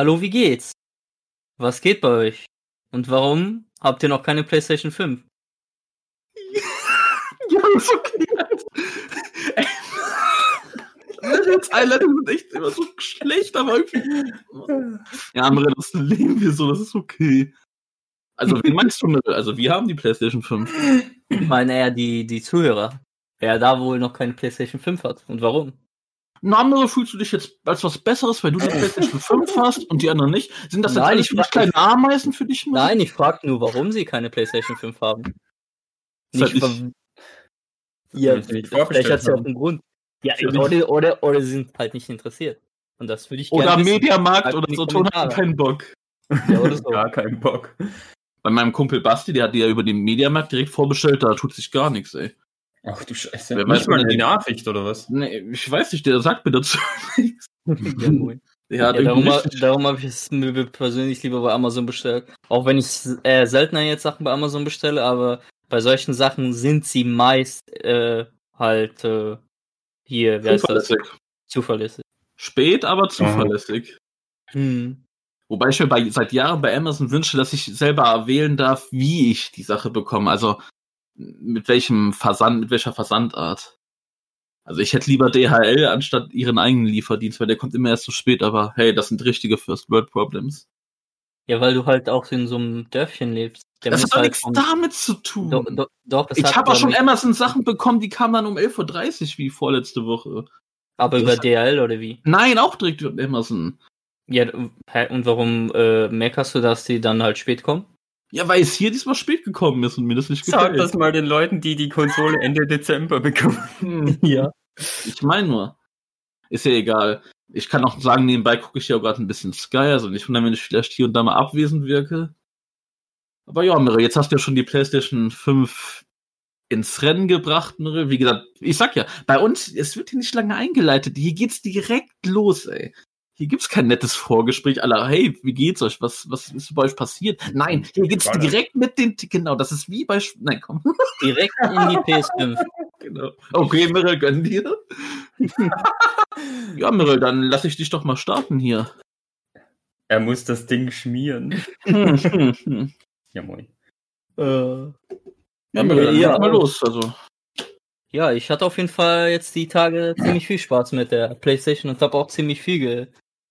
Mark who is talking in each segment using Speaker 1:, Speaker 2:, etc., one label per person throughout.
Speaker 1: Hallo, wie geht's? Was geht bei euch? Und warum habt ihr noch keine PlayStation 5?
Speaker 2: Ja, ist okay. Jetzt Einleitungen sind echt immer so schlecht, aber irgendwie. Ja, andere, das leben wir so, das ist okay. Also, wie meinst du? Also, wir haben die PlayStation 5.
Speaker 1: Ich meine eher die, die Zuhörer. Wer da wohl noch keine PlayStation 5 hat. Und warum?
Speaker 2: Na, andere fühlst du dich jetzt als was Besseres, weil du die PlayStation 5 hast und die anderen nicht? Sind das jetzt
Speaker 1: Nein,
Speaker 2: alles
Speaker 1: ich
Speaker 2: für dich
Speaker 1: frag-
Speaker 2: kleine Ameisen für dich?
Speaker 1: Nein, ich frage nur, warum sie keine PlayStation 5 haben.
Speaker 2: Ist halt
Speaker 1: Nicht, wa- ja, vielleicht hat sie auch
Speaker 3: haben.
Speaker 1: einen Grund. Ja,
Speaker 2: ja
Speaker 1: oder, oder, oder sie sind halt nicht interessiert. Und das würde ich
Speaker 2: Oder
Speaker 1: wissen.
Speaker 2: Mediamarkt oder so, Ton hat keinen Bock.
Speaker 1: Ja, oder so.
Speaker 3: Gar keinen Bock.
Speaker 2: Bei meinem Kumpel Basti, der hat die ja über den Mediamarkt direkt vorbestellt, da tut sich gar nichts, ey.
Speaker 3: Ach du Scheiße.
Speaker 2: Wer weiß,
Speaker 3: mal
Speaker 2: die-
Speaker 3: Nachricht oder was?
Speaker 2: Nee, ich weiß nicht, der sagt mir dazu nichts.
Speaker 1: Ja, moin. Ja,
Speaker 2: hat
Speaker 1: darum darum habe ich es mir persönlich lieber bei Amazon bestellt. Auch wenn ich äh, seltener jetzt Sachen bei Amazon bestelle, aber bei solchen Sachen sind sie meist äh, halt äh, hier, wie heißt das?
Speaker 2: zuverlässig.
Speaker 1: Zuverlässig.
Speaker 2: Spät, aber zuverlässig.
Speaker 1: Hm.
Speaker 2: Wobei ich mir bei, seit Jahren bei Amazon wünsche, dass ich selber wählen darf, wie ich die Sache bekomme. Also mit welchem Versand, mit welcher Versandart. Also ich hätte lieber DHL anstatt ihren eigenen Lieferdienst, weil der kommt immer erst so spät, aber hey, das sind richtige First World Problems.
Speaker 1: Ja, weil du halt auch in so einem Dörfchen lebst. Der
Speaker 2: das hat doch
Speaker 1: halt
Speaker 2: nichts damit zu tun.
Speaker 1: Doch, doch, doch,
Speaker 2: ich habe auch schon Amazon Sachen bekommen, die kamen dann um 11.30 Uhr wie vorletzte Woche.
Speaker 1: Aber
Speaker 2: das
Speaker 1: über DHL oder wie?
Speaker 2: Nein, auch direkt über Amazon.
Speaker 1: Ja, und warum äh, meckerst du, dass die dann halt spät kommen?
Speaker 2: Ja, weil es hier diesmal spät gekommen ist und mir das nicht
Speaker 3: Sag
Speaker 2: gefällt.
Speaker 3: das mal den Leuten, die die Konsole Ende Dezember bekommen.
Speaker 2: Hm.
Speaker 1: Ja.
Speaker 2: Ich meine nur. Ist ja egal. Ich kann auch sagen, nebenbei gucke ich ja auch gerade ein bisschen Sky, also nicht wundern, wenn ich vielleicht hier und da mal abwesend wirke. Aber ja, Mirre, jetzt hast du ja schon die PlayStation 5 ins Rennen gebracht, Mirre. Wie gesagt, ich sag ja, bei uns, es wird hier nicht lange eingeleitet. Hier geht's direkt los, ey. Hier gibt's kein nettes Vorgespräch aller, hey, wie geht's euch? Was, was ist bei euch passiert? Nein, hier geht's direkt mit den, genau, das ist wie bei, nein, komm,
Speaker 1: Direkt in die PS5.
Speaker 2: genau. Okay, Mirre, gönn dir. ja, Mirre, dann lass ich dich doch mal starten hier.
Speaker 3: Er muss das Ding schmieren.
Speaker 2: Hm, hm, hm.
Speaker 3: Ja, moin.
Speaker 1: äh,
Speaker 2: Ja, Mirre, dann
Speaker 1: Ja.
Speaker 2: mal los. Also,
Speaker 1: Ja, ich hatte auf jeden Fall jetzt die Tage ziemlich viel Spaß mit der PlayStation und habe auch ziemlich viel, ge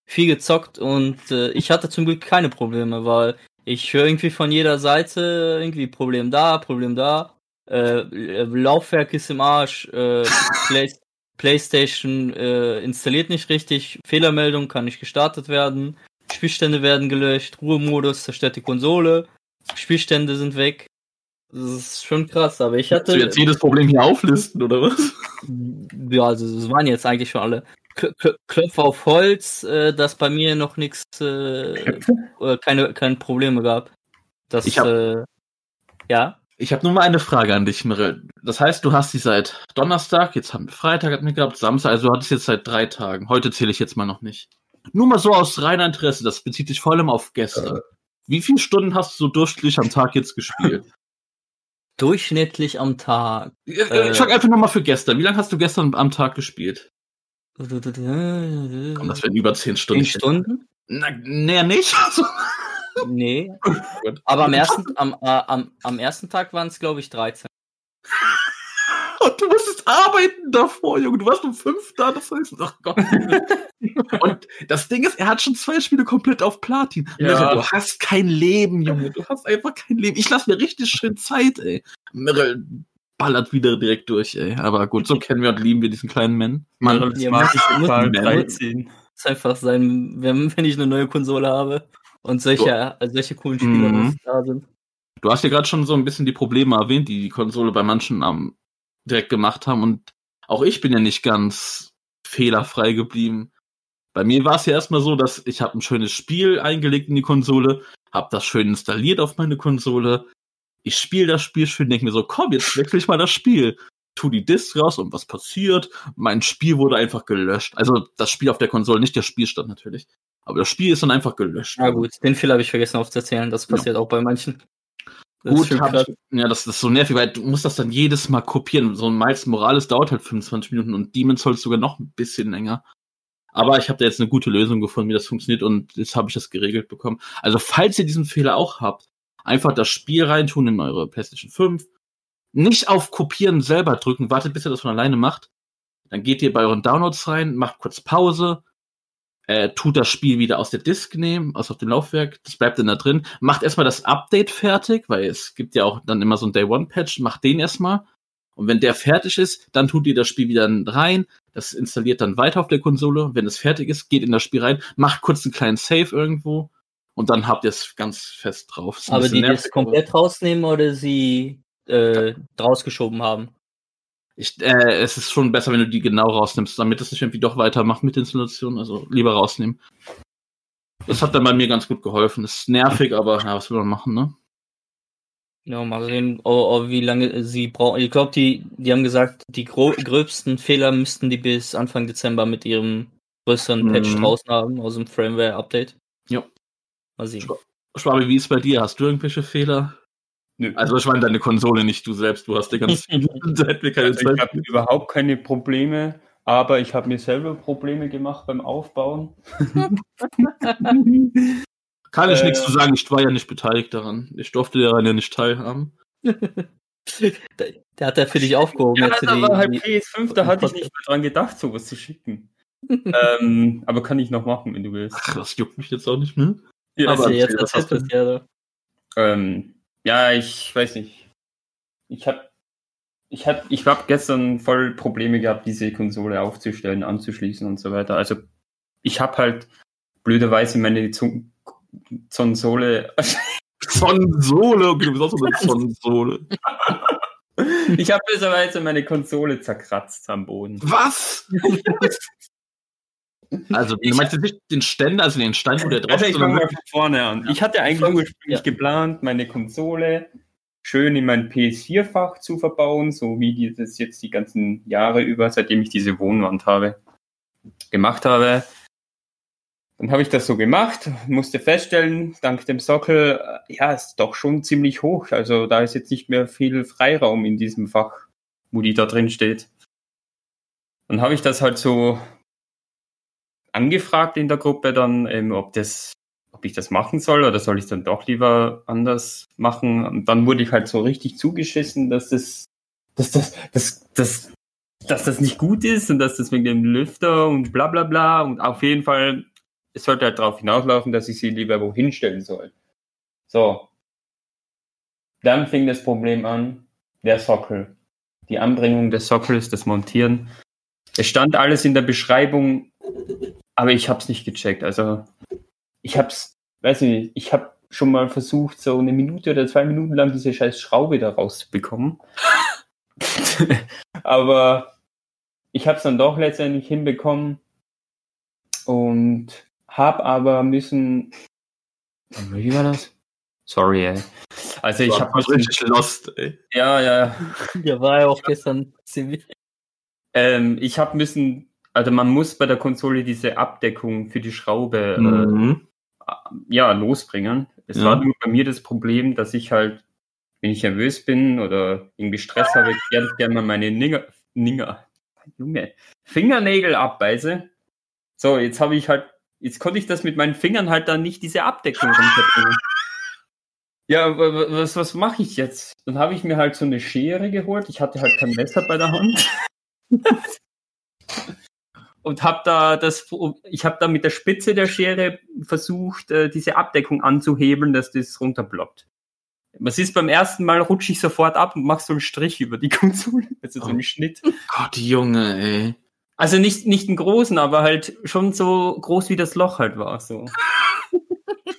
Speaker 1: viel gezockt und äh, ich hatte zum Glück keine Probleme, weil ich höre irgendwie von jeder Seite irgendwie Problem da, Problem da, äh, Laufwerk ist im Arsch, äh, Play PlayStation äh, installiert nicht richtig, Fehlermeldung kann nicht gestartet werden, Spielstände werden gelöscht, Ruhemodus zerstört die Konsole, Spielstände sind weg. Das ist schon krass, aber ich
Speaker 2: Willst
Speaker 1: hatte
Speaker 2: du jetzt jedes Problem hier auflisten, oder was?
Speaker 1: ja, also das waren jetzt eigentlich schon alle. Kl Kl Klopf auf Holz, äh, dass bei mir noch nichts, äh, oder keine, keine Probleme gab. Das,
Speaker 2: Ich hab-
Speaker 1: äh, ja,
Speaker 2: Ich habe nur mal eine Frage an dich, Mirre. Das heißt, du hast die seit Donnerstag, jetzt haben wir Freitag, hatten wir gehabt, Samstag, also du hattest jetzt seit drei Tagen. Heute zähle ich jetzt mal noch nicht. Nur mal so aus reiner Interesse, das bezieht sich vor allem auf gestern. Wie viele Stunden hast du so durchschnittlich am Tag jetzt gespielt?
Speaker 1: durchschnittlich am Tag.
Speaker 2: Äh,
Speaker 1: Äh.
Speaker 2: ich sag einfach nur mal für gestern. Wie lange hast du gestern am Tag gespielt? Komm, das werden über zehn Stunden.
Speaker 1: Zehn Stunden?
Speaker 2: Na, näher nicht. Also,
Speaker 1: Nee. Aber am ersten, am, äh, am, am ersten Tag waren es, glaube ich, 13.
Speaker 2: Und du musstest arbeiten davor, Junge. Du warst um fünf da, das heißt, ach Gott. Und das Ding ist, er hat schon zwei Spiele komplett auf Platin.
Speaker 3: Ja.
Speaker 2: Mirre, du hast kein Leben, Junge. Du hast einfach kein Leben. Ich lass mir richtig schön Zeit, ey. Mirre ballert wieder direkt durch, ey. Aber gut, so kennen wir und lieben wir diesen kleinen Mann. Mann.
Speaker 1: Ja,
Speaker 3: Smart
Speaker 1: muss- muss-
Speaker 3: Zahl
Speaker 2: muss-
Speaker 3: 13.
Speaker 1: ist einfach sein, wenn, wenn ich eine neue Konsole habe und solche, äh, solche coolen Spiele
Speaker 2: Mhm.
Speaker 1: da sind.
Speaker 2: Du hast ja gerade schon so ein bisschen die Probleme erwähnt, die die Konsole bei manchen am direkt gemacht haben. Und auch ich bin ja nicht ganz fehlerfrei geblieben. Bei mir war es ja erstmal so, dass ich habe ein schönes Spiel eingelegt in die Konsole, habe das schön installiert auf meine Konsole. Ich spiele das Spiel schön, denke mir so, komm, jetzt wechsle ich mal das Spiel. Tu die Disk raus und was passiert? Mein Spiel wurde einfach gelöscht. Also das Spiel auf der Konsole, nicht der Spielstand natürlich. Aber das Spiel ist dann einfach gelöscht.
Speaker 1: Na gut, den Fehler habe ich vergessen aufzuzählen. Das passiert auch bei manchen. Das
Speaker 2: Gut, ich, ja, das, das ist so nervig, weil du musst das dann jedes Mal kopieren. So ein Miles Morales dauert halt 25 Minuten und Demon's Souls sogar noch ein bisschen länger. Aber ich habe da jetzt eine gute Lösung gefunden, wie das funktioniert und jetzt habe ich das geregelt bekommen. Also falls ihr diesen Fehler auch habt, einfach das Spiel reintun in eure PlayStation 5. Nicht auf Kopieren selber drücken, wartet bis ihr das von alleine macht. Dann geht ihr bei euren Downloads rein, macht kurz Pause, äh, tut das Spiel wieder aus der Disk nehmen, aus auf dem Laufwerk, das bleibt dann da drin, macht erstmal das Update fertig, weil es gibt ja auch dann immer so ein Day One Patch, macht den erstmal. Und wenn der fertig ist, dann tut ihr das Spiel wieder rein, das installiert dann weiter auf der Konsole. Wenn es fertig ist, geht in das Spiel rein, macht kurz einen kleinen Save irgendwo und dann habt ihr es ganz fest drauf.
Speaker 1: Aber die
Speaker 2: nervig,
Speaker 1: das komplett rausnehmen oder sie äh, rausgeschoben haben?
Speaker 2: Ich, äh, es ist schon besser, wenn du die genau rausnimmst, damit es nicht irgendwie doch weitermacht mit der Installation. Also lieber rausnehmen. Das hat dann bei mir ganz gut geholfen. Das ist nervig, aber ja, was will man machen, ne?
Speaker 1: Ja, mal sehen, oh, oh, wie lange sie brauchen. Ich glaube, die, die haben gesagt, die gröbsten Fehler müssten die bis Anfang Dezember mit ihrem größeren Patch
Speaker 2: Mhm.
Speaker 1: draußen haben, aus dem Firmware-Update.
Speaker 2: Ja.
Speaker 1: Mal sehen.
Speaker 2: Schwabi, wie ist bei dir? Hast du irgendwelche Fehler?
Speaker 3: Nö.
Speaker 2: Also ich meine deine Konsole, nicht du selbst. Du hast die ganze Zeit mir keine
Speaker 3: Also ich
Speaker 2: Zeit.
Speaker 3: habe überhaupt keine Probleme, aber ich habe mir selber Probleme gemacht beim Aufbauen.
Speaker 2: Kann ich
Speaker 3: äh,
Speaker 2: nichts zu sagen. Ich war ja nicht beteiligt daran. Ich durfte daran ja nicht teilhaben.
Speaker 1: Der, der hat ja für dich aufgehoben.
Speaker 3: Ja, da war halt
Speaker 1: die,
Speaker 3: PS5, da hatte ich nicht mehr dran gedacht, sowas zu schicken. ähm, aber kann ich noch machen, wenn du willst.
Speaker 2: Ach, das juckt mich jetzt auch nicht mehr.
Speaker 3: Ja,
Speaker 2: aber
Speaker 1: also jetzt
Speaker 2: erzähl, was
Speaker 1: erzählt
Speaker 2: hast
Speaker 1: das ja. so.
Speaker 3: Ähm, ja, ich weiß nicht. Ich habe ich hab, ich hab gestern voll Probleme gehabt, diese Konsole aufzustellen, anzuschließen und so weiter. Also ich habe halt blöderweise meine Zon- Konsole,
Speaker 2: Sonsole, okay, du bist auch so eine Sonsole.
Speaker 3: ich habe blöderweise meine Konsole zerkratzt am Boden.
Speaker 2: Was? Also, du meinst jetzt nicht den Ständer, also den Stein, wo der drauf
Speaker 3: Also
Speaker 2: ist,
Speaker 3: ich fange mal von vorne an. Ich hatte eigentlich ursprünglich
Speaker 1: ja.
Speaker 3: geplant, meine Konsole schön in mein PS4-Fach zu verbauen, so wie die das jetzt die ganzen Jahre über, seitdem ich diese Wohnwand habe, gemacht habe. Dann habe ich das so gemacht, musste feststellen, dank dem Sockel, äh, ja, ist doch schon ziemlich hoch. Also da ist jetzt nicht mehr viel Freiraum in diesem Fach, wo die da drin steht. Dann habe ich das halt so angefragt in der Gruppe dann, ähm, ob das, ob ich das machen soll oder soll ich es dann doch lieber anders machen. Und dann wurde ich halt so richtig zugeschissen, dass das, dass das, dass, dass, dass das nicht gut ist und dass das wegen dem Lüfter und bla bla bla. Und auf jeden Fall, es sollte halt darauf hinauslaufen, dass ich sie lieber wohin stellen soll. So. Dann fing das Problem an, der Sockel. Die Anbringung des Sockels, das Montieren. Es stand alles in der Beschreibung, aber ich habe es nicht gecheckt. Also ich habe es, weiß nicht, ich habe schon mal versucht, so eine Minute oder zwei Minuten lang diese scheiß Schraube da rauszubekommen. aber ich habe es dann doch letztendlich hinbekommen und habe aber müssen. Wie war das? Sorry, ey. Also ich habe
Speaker 2: richtig lost, ey.
Speaker 3: ja, ja,
Speaker 1: Der war ja auch gestern ziemlich.
Speaker 3: ähm, ich habe müssen, also man muss bei der Konsole diese Abdeckung für die Schraube äh,
Speaker 2: Mhm.
Speaker 3: ja, losbringen. Es
Speaker 2: Ja.
Speaker 3: war nur bei mir das Problem, dass ich halt, wenn ich nervös bin oder irgendwie Stress habe, gerne, gerne mal meine Ninger, Ninger, Junge, Fingernägel abbeiße. So, jetzt habe ich halt, jetzt konnte ich das mit meinen Fingern halt dann nicht diese Abdeckung runterbringen. Ja, wa- wa- was, was mache ich jetzt? Dann habe ich mir halt so eine Schere geholt. Ich hatte halt kein Messer bei der Hand. und habe da das, ich habe da mit der Spitze der Schere versucht, äh, diese Abdeckung anzuhebeln, dass das runterploppt. Was ist beim ersten Mal rutsche ich sofort ab und mach so einen Strich über die Konsole, also so einen Schnitt.
Speaker 2: Gott, Junge, ey.
Speaker 3: Also nicht nicht einen großen, aber halt schon so groß wie das Loch halt war. So.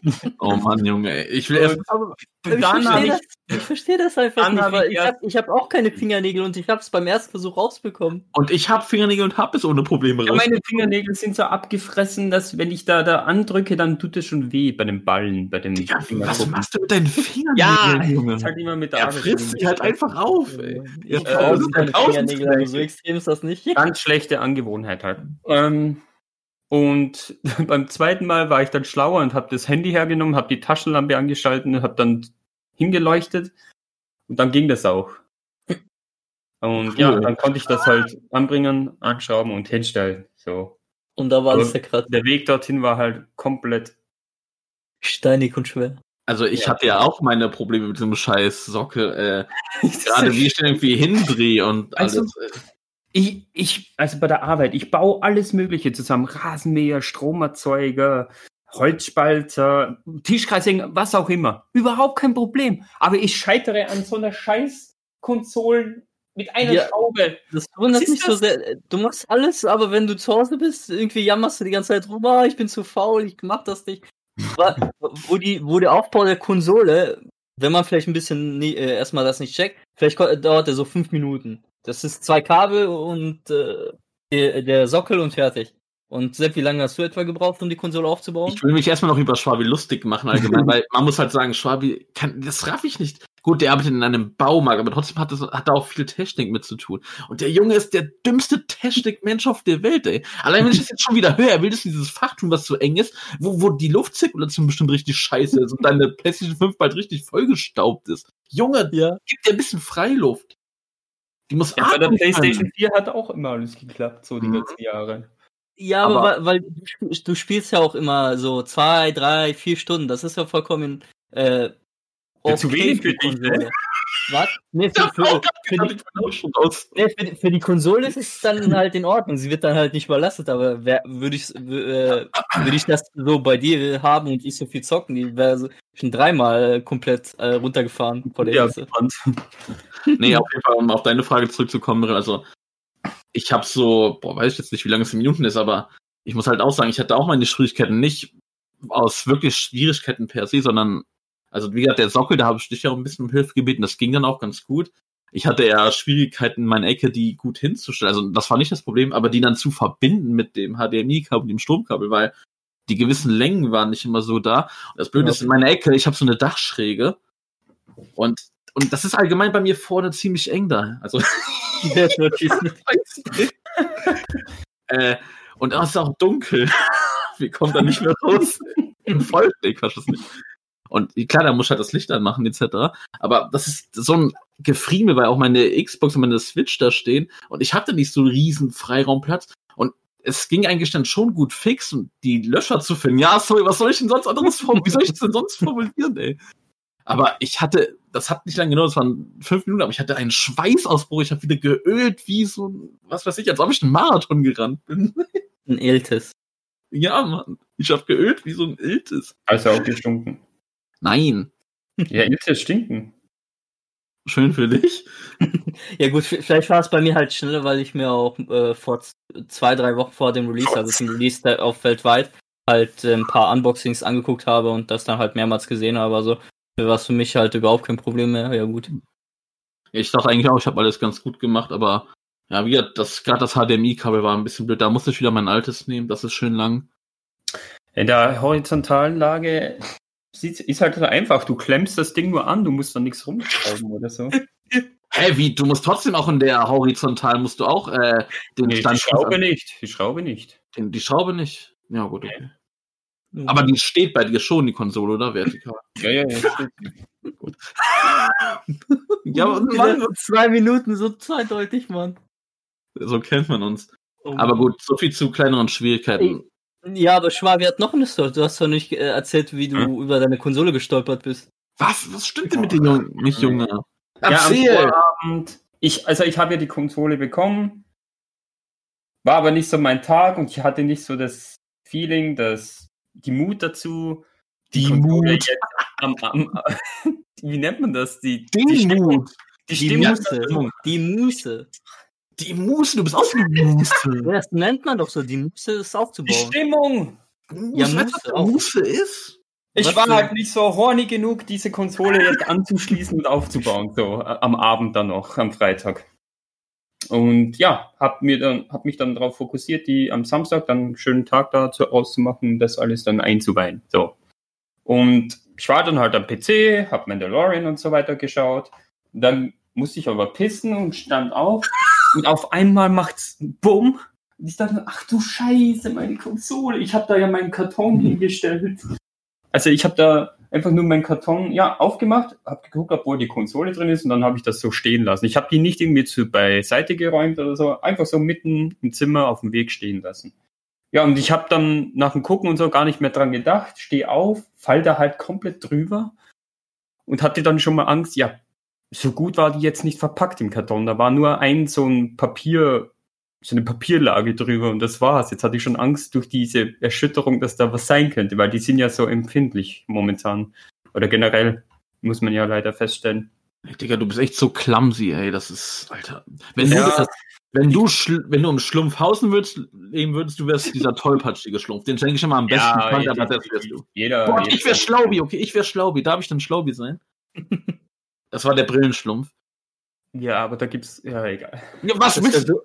Speaker 2: Oh Mann, Junge, ey. Ich will erst.
Speaker 1: Aber ich
Speaker 3: habe
Speaker 1: verstehe das, ich verstehe das einfach nicht, weil
Speaker 3: ich
Speaker 1: habe ich hab auch keine Fingernägel und ich habe es beim ersten Versuch rausbekommen.
Speaker 2: Und ich hab Fingernägel und hab es ohne Probleme
Speaker 3: Ja,
Speaker 2: raus.
Speaker 3: meine Fingernägel sind so abgefressen, dass wenn ich da, da andrücke, dann tut es schon weh bei den Ballen, bei den
Speaker 2: Digga, was machst du mit deinen Fingernägeln,
Speaker 3: Ja,
Speaker 2: Junge?
Speaker 3: ist halt immer mit der
Speaker 2: Er frisst sie halt einfach auf, ey.
Speaker 1: Ich
Speaker 2: Ja,
Speaker 1: habe
Speaker 2: halt
Speaker 1: Fingernägel, aber so extrem ist das nicht.
Speaker 3: Ganz schlechte Angewohnheit halt. Ähm, und beim zweiten Mal war ich dann schlauer und habe das Handy hergenommen, habe die Taschenlampe angeschaltet und habe dann hingeleuchtet und dann ging das auch. Und ja,
Speaker 2: Cool.
Speaker 3: dann konnte ich das halt anbringen, anschrauben und hinstellen. So.
Speaker 1: Und da war
Speaker 3: Aber
Speaker 1: der Kratzer.
Speaker 3: Der Weg dorthin war halt komplett.
Speaker 1: Steinig und schwer.
Speaker 2: Also ich
Speaker 3: Ja.
Speaker 2: hatte ja auch meine Probleme mit diesem scheiß Sockel. Äh, gerade wie ich den irgendwie hindrehe und alles.
Speaker 3: Also- Ich, ich, also bei der Arbeit, ich baue alles Mögliche zusammen. Rasenmäher, Stromerzeuger, Holzspalter, Tischkreising, was auch immer. Überhaupt kein Problem. Aber ich scheitere an so einer scheiß Konsole mit einer
Speaker 1: Ja.
Speaker 3: Schraube.
Speaker 1: Das wundert mich so sehr. Du machst alles, aber wenn du zu Hause bist, irgendwie jammerst du die ganze Zeit rum, ah, ich bin zu faul, ich mach das nicht. Wo, die, wo der Aufbau der Konsole, wenn man vielleicht ein bisschen nie, äh, erstmal das nicht checkt, vielleicht dauert der so fünf Minuten. Das ist zwei Kabel und äh, der Sockel und fertig. Und Sepp, wie lange hast du etwa gebraucht, um die Konsole aufzubauen?
Speaker 2: Ich will mich erstmal noch über Schwabi lustig machen allgemein, weil man muss halt sagen, Schwabi kann, das raff ich nicht. Gut, der arbeitet in einem Baumarkt, aber trotzdem hat, das, hat da auch viel Technik mit zu tun. Und der Junge ist der dümmste Technikmensch auf der Welt, ey. Allein wenn ich das jetzt schon wieder höre, er will das in dieses Fach tun, was so eng ist, wo, wo die Luftzirkulation bestimmt richtig scheiße ist und deine PlayStation 5 bald richtig vollgestaubt ist. Junge,
Speaker 1: Ja.
Speaker 2: gib dir ein bisschen Freiluft. Die muss
Speaker 3: Ja, bei der PlayStation
Speaker 2: können.
Speaker 3: 4 hat auch immer alles geklappt, so die
Speaker 2: Mhm.
Speaker 3: ganzen Jahre.
Speaker 1: Ja, aber,
Speaker 2: Aber-
Speaker 1: weil, weil du, spiel- du spielst ja auch immer so zwei, drei, vier Stunden. Das ist ja vollkommen äh,
Speaker 3: Ja, zu wenig
Speaker 1: für
Speaker 3: dich, ne?
Speaker 1: Konsole. Was? Nee, für, für, für, die, für, die, Konsole ist es dann halt in Ordnung. Sie wird dann halt nicht überlastet, aber würde ich, äh, würde ich das so bei dir haben und ich so viel zocken, die wäre so schon dreimal komplett äh, runtergefahren vor der
Speaker 3: Ja,
Speaker 1: Hitze.
Speaker 2: Nee, auf jeden Fall, um auf deine Frage zurückzukommen, also ich habe so, boah, weiß ich jetzt nicht, wie lange es in Minuten ist, aber ich muss halt auch sagen, ich hatte auch meine Schwierigkeiten nicht aus wirklich Schwierigkeiten per se, sondern, also wie gesagt, der Sockel, da habe ich dich ja auch ein bisschen um Hilfe gebeten, das ging dann auch ganz gut. Ich hatte ja Schwierigkeiten, meine Ecke, die gut hinzustellen. Also das war nicht das Problem, aber die dann zu verbinden mit dem HDMI-Kabel und dem Stromkabel, weil die gewissen Längen waren nicht immer so da. Und das Blöde
Speaker 1: Ja.
Speaker 2: ist, in meiner Ecke, ich habe so eine Dachschräge und und das ist allgemein bei mir vorne ziemlich eng da. Also. äh, und es ist auch dunkel. Wir kommen da nicht mehr raus. Im Vollblick, kannst du es nicht. Und klar, da muss halt das Licht anmachen, etc. Aber das ist so ein Gefriemel, weil auch meine Xbox und meine Switch da stehen. Und ich hatte nicht so einen riesen Freiraumplatz. Und es ging eigentlich dann schon gut fix und die Löcher zu finden. Ja, sorry, was soll ich denn sonst anderes formulieren? Wie soll ich das denn sonst formulieren, ey? Aber ich hatte, das hat nicht lange gedauert, das waren fünf Minuten, aber ich hatte einen Schweißausbruch. Ich habe wieder geölt, wie so ein, was weiß ich, als ob ich einen Marathon gerannt bin.
Speaker 1: Ein Iltis.
Speaker 2: Ja, Mann. Ich habe geölt wie so ein Iltis.
Speaker 3: Also auch gestunken.
Speaker 2: Nein.
Speaker 3: Ja, Iltis stinken.
Speaker 2: Schön für dich.
Speaker 1: Ja gut, vielleicht war es bei mir halt schneller, weil ich mir auch äh, vor zwei, drei Wochen vor dem Release, also zum Release der- auf weltweit, halt äh, ein paar Unboxings angeguckt habe und das dann halt mehrmals gesehen habe. Also war es für mich halt überhaupt kein Problem mehr. Ja gut.
Speaker 2: Ich dachte eigentlich auch, ich habe alles ganz gut gemacht, aber ja, wie gesagt, das, gerade das HDMI-Kabel war ein bisschen blöd. Da musste ich wieder mein altes nehmen. Das ist schön lang.
Speaker 3: In der horizontalen Lage ist halt so einfach. Du klemmst das Ding nur an, du musst dann nichts rumschrauben oder so.
Speaker 2: Hä, wie? Du musst trotzdem auch in der horizontalen musst du auch äh, den
Speaker 3: Nee, die
Speaker 2: Stand
Speaker 3: Schraube nicht. Die Schraube nicht.
Speaker 2: Den, die Schraube nicht. Ja, gut, okay. Aber die steht bei dir schon, die Konsole, oder? Vertikal.
Speaker 3: Ja, ja, ja.
Speaker 2: ja, und
Speaker 1: Mann, zwei Minuten, so zweideutig, Mann.
Speaker 2: so kennt man uns.
Speaker 1: Oh
Speaker 2: Aber gut, so viel zu kleineren Schwierigkeiten.
Speaker 1: Ja, aber Schwabi hat noch eine Story. Du hast doch nicht äh, erzählt, wie du
Speaker 3: Hm?
Speaker 1: über deine Konsole gestolpert bist.
Speaker 2: Was? Was stimmt denn mit den Jungen? Nicht Junge.
Speaker 3: Ja, am
Speaker 2: Erzähl!
Speaker 3: Vorabend. Ich, also ich habe ja die Konsole bekommen, war aber nicht so mein Tag und ich hatte nicht so das Feeling, dass die Mut dazu,
Speaker 2: Die
Speaker 3: Konsole
Speaker 2: Mut.
Speaker 3: jetzt am, am, wie nennt man das? Die,
Speaker 2: Den
Speaker 3: die Stimmung,
Speaker 2: Mut.
Speaker 3: die
Speaker 1: Die
Speaker 3: Stimmung,
Speaker 1: Muße. Die Muße.
Speaker 2: Die Muße, du bist auch so eine Muße.
Speaker 1: Das nennt man doch so. Die Muße ist
Speaker 3: die
Speaker 1: aufzubauen.
Speaker 3: Stimmung.
Speaker 1: Ja,
Speaker 2: Muße, weißt was
Speaker 1: auch.
Speaker 2: Muße ist?
Speaker 3: Ich
Speaker 1: Was
Speaker 3: war halt nicht so horny genug, diese Konsole jetzt anzuschließen und aufzubauen, so äh, am Abend dann noch, am Freitag. Und ja, hab mir dann, hab mich dann darauf fokussiert, die am Samstag dann einen schönen Tag da zu, auszumachen, das alles dann einzuweihen. So. Und ich war dann halt am PC, hab Mandalorian und so weiter geschaut. Dann musste ich aber pissen und stand auf. Und auf einmal macht's Bumm. Und ich dachte, ach du Scheiße, meine Konsole. Ich habe da ja meinen Karton hingestellt. Also ich habe da einfach nur meinen Karton, ja, aufgemacht, habe geguckt, ob wohl die Konsole drin ist und dann habe ich das so stehen lassen. Ich habe die nicht irgendwie zu beiseite geräumt oder so, einfach so mitten im Zimmer auf dem Weg stehen lassen. Ja, und ich habe dann nach dem Gucken und so gar nicht mehr dran gedacht, stehe auf, fall da halt komplett drüber und hatte dann schon mal Angst, ja, so gut war die jetzt nicht verpackt im Karton. Da war nur ein so ein Papier, so eine Papierlage drüber und das war's. Jetzt hatte ich schon Angst durch diese Erschütterung, dass da was sein könnte, weil die sind ja so empfindlich momentan. Oder generell, muss man ja leider feststellen.
Speaker 2: Ey, Digga, du bist echt so clumsy, ey. Das ist, Alter. Wenn
Speaker 3: Ja.
Speaker 2: du, das, wenn du, wenn du im Schlumpfhausen würdest, leben würdest, du wärst dieser tollpatschige Schlumpf. Den schenke ich immer am besten. Fand, aber das wärst du.
Speaker 3: jeder.
Speaker 2: Gott,
Speaker 3: jeder-
Speaker 2: ich wär Schlaubi, okay, ich wär Schlaubi. Darf ich dann Schlaubi sein? Das war der Brillenschlumpf.
Speaker 3: Ja, aber da gibt's, ja, egal.
Speaker 2: Ja, was
Speaker 1: Das
Speaker 2: willst du?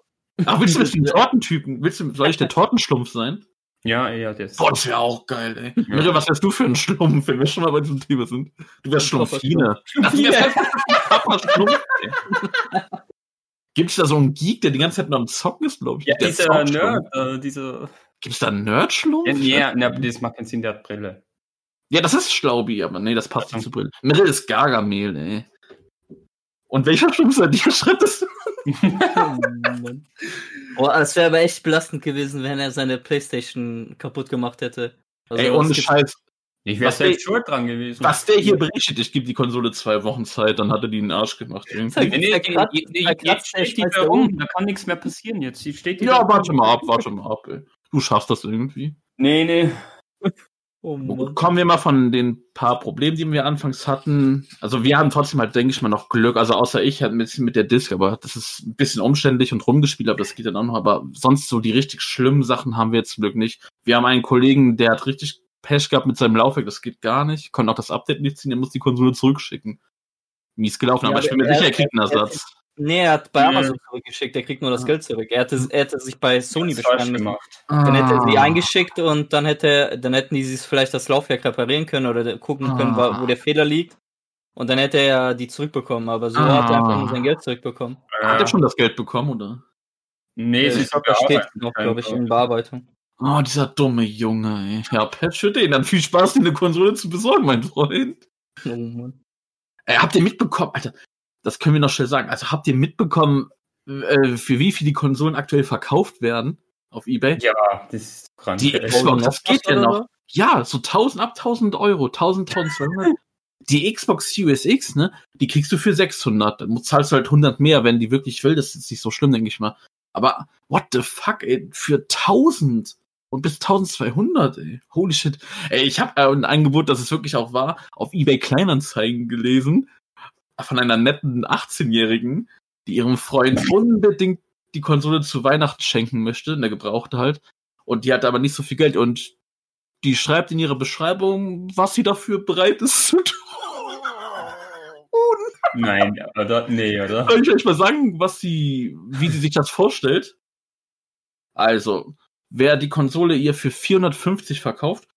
Speaker 2: Ach, willst du mit dem Tortentypen? Willst du, soll ich der Tortenschlumpf sein?
Speaker 3: Ja, ja, das.
Speaker 2: Boah, das wäre auch geil, ey. Mirre, was wärst du für ein Schlumpf, wenn wir schon mal bei diesem Thema sind? Du wärst Schlumpfine. Schlumpf, ey. Gibt's da so einen Geek, der die ganze Zeit nur am Zocken ist, glaube ich?
Speaker 3: Ja,
Speaker 2: Der
Speaker 3: dieser. Nerd, äh, dieser.
Speaker 2: Gibt's da einen Nerdschlumpf?
Speaker 3: Ja, ja, aber das macht keinen Sinn, der hat Brille.
Speaker 2: Ja, das ist Schlaubi, aber nee, das passt nicht zu Brille. Mirre ist Gargamel, ey. Und welcher Schlumpf seid ihr? Schreibt das?
Speaker 1: Oh, es wäre aber echt belastend gewesen, wenn er seine Playstation kaputt gemacht hätte. Also,
Speaker 2: ey, ohne Scheiß.
Speaker 3: Ich wäre selbst schuld dran gewesen.
Speaker 2: Was der hier berichtet, ich gebe die Konsole zwei Wochen Zeit, dann hat er die in den Arsch gemacht. irgendwie.
Speaker 3: Nee, nee,
Speaker 1: der
Speaker 3: jetzt steht die
Speaker 1: schmeißt
Speaker 3: da
Speaker 1: er
Speaker 3: rum, da kann nichts mehr passieren jetzt. Die steht die
Speaker 2: Ja, warte mal ab, warte mal ab, ey. Du schaffst das irgendwie.
Speaker 3: Nee, nee.
Speaker 1: Oh.
Speaker 2: Kommen wir mal von den paar Problemen, die wir anfangs hatten. Also wir haben trotzdem halt, denke ich mal, noch Glück. Also außer ich halt ein bisschen mit der Disk, aber das ist ein bisschen umständlich und rumgespielt, aber das geht dann auch noch. Aber sonst so die richtig schlimmen Sachen haben wir jetzt zum Glück nicht. Wir haben einen Kollegen, der hat richtig Pech gehabt mit seinem Laufwerk, das geht gar nicht. Konnte auch das Update nicht ziehen, der muss die Konsole zurückschicken. Mies gelaufen,
Speaker 1: Ja,
Speaker 2: aber ich bin mir sicher,
Speaker 1: er-
Speaker 2: kriegt einen
Speaker 1: er- er-
Speaker 2: Ersatz.
Speaker 1: Nee, er hat bei
Speaker 3: Ja.
Speaker 1: Amazon zurückgeschickt, er kriegt nur das Geld zurück. Er hätte, er hätte sich bei Sony beschweren müssen.
Speaker 3: gemacht.
Speaker 1: Dann hätte er sie
Speaker 2: Ah.
Speaker 1: eingeschickt und dann hätte, dann hätten die sich vielleicht das Laufwerk reparieren können oder gucken können,
Speaker 2: Ah.
Speaker 1: wo wo der Fehler liegt. Und dann hätte er die zurückbekommen, aber so hat er einfach nur sein Geld zurückbekommen.
Speaker 2: Hat er
Speaker 3: Äh,
Speaker 2: schon das Geld bekommen, oder?
Speaker 3: nee, es
Speaker 1: Äh,
Speaker 3: ist
Speaker 1: da steht noch, glaube ich, in Bearbeitung.
Speaker 2: Oh, dieser dumme Junge, ey. Ja, Patch für den. Dann viel Spaß, dir eine Konsole zu besorgen, mein Freund.
Speaker 1: Oh Mann.
Speaker 2: Ey, habt ihr mitbekommen, Alter, das können wir noch schnell sagen. Also habt ihr mitbekommen, äh, für wie viel die Konsolen aktuell verkauft werden auf Ebay?
Speaker 3: Ja, das ist krank.
Speaker 2: Die. Xbox, das geht ja noch. Ja, so 1000 ab 1000 Euro, 1000, 1200. Die Xbox Series X, ne, die kriegst du für 600. Dann zahlst du halt 100 mehr, wenn die wirklich will. Das ist nicht so schlimm, denke ich mal. Aber what the fuck, ey, für 1000 und bis 1200, ey. Holy shit. Ey, ich habe äh, ein Angebot, das es wirklich auch war, auf eBay Kleinanzeigen gelesen von einer netten 18-Jährigen, die ihrem Freund unbedingt die Konsole zu Weihnachten schenken möchte, eine gebrauchte halt. Und die hat aber nicht so viel Geld und die schreibt in ihrer Beschreibung, was sie dafür bereit ist zu tun.
Speaker 3: Nein, oder? Nee, oder?
Speaker 2: Soll ich euch mal sagen, was sie, wie sie sich das vorstellt? Also, wer die Konsole ihr für 450 verkauft,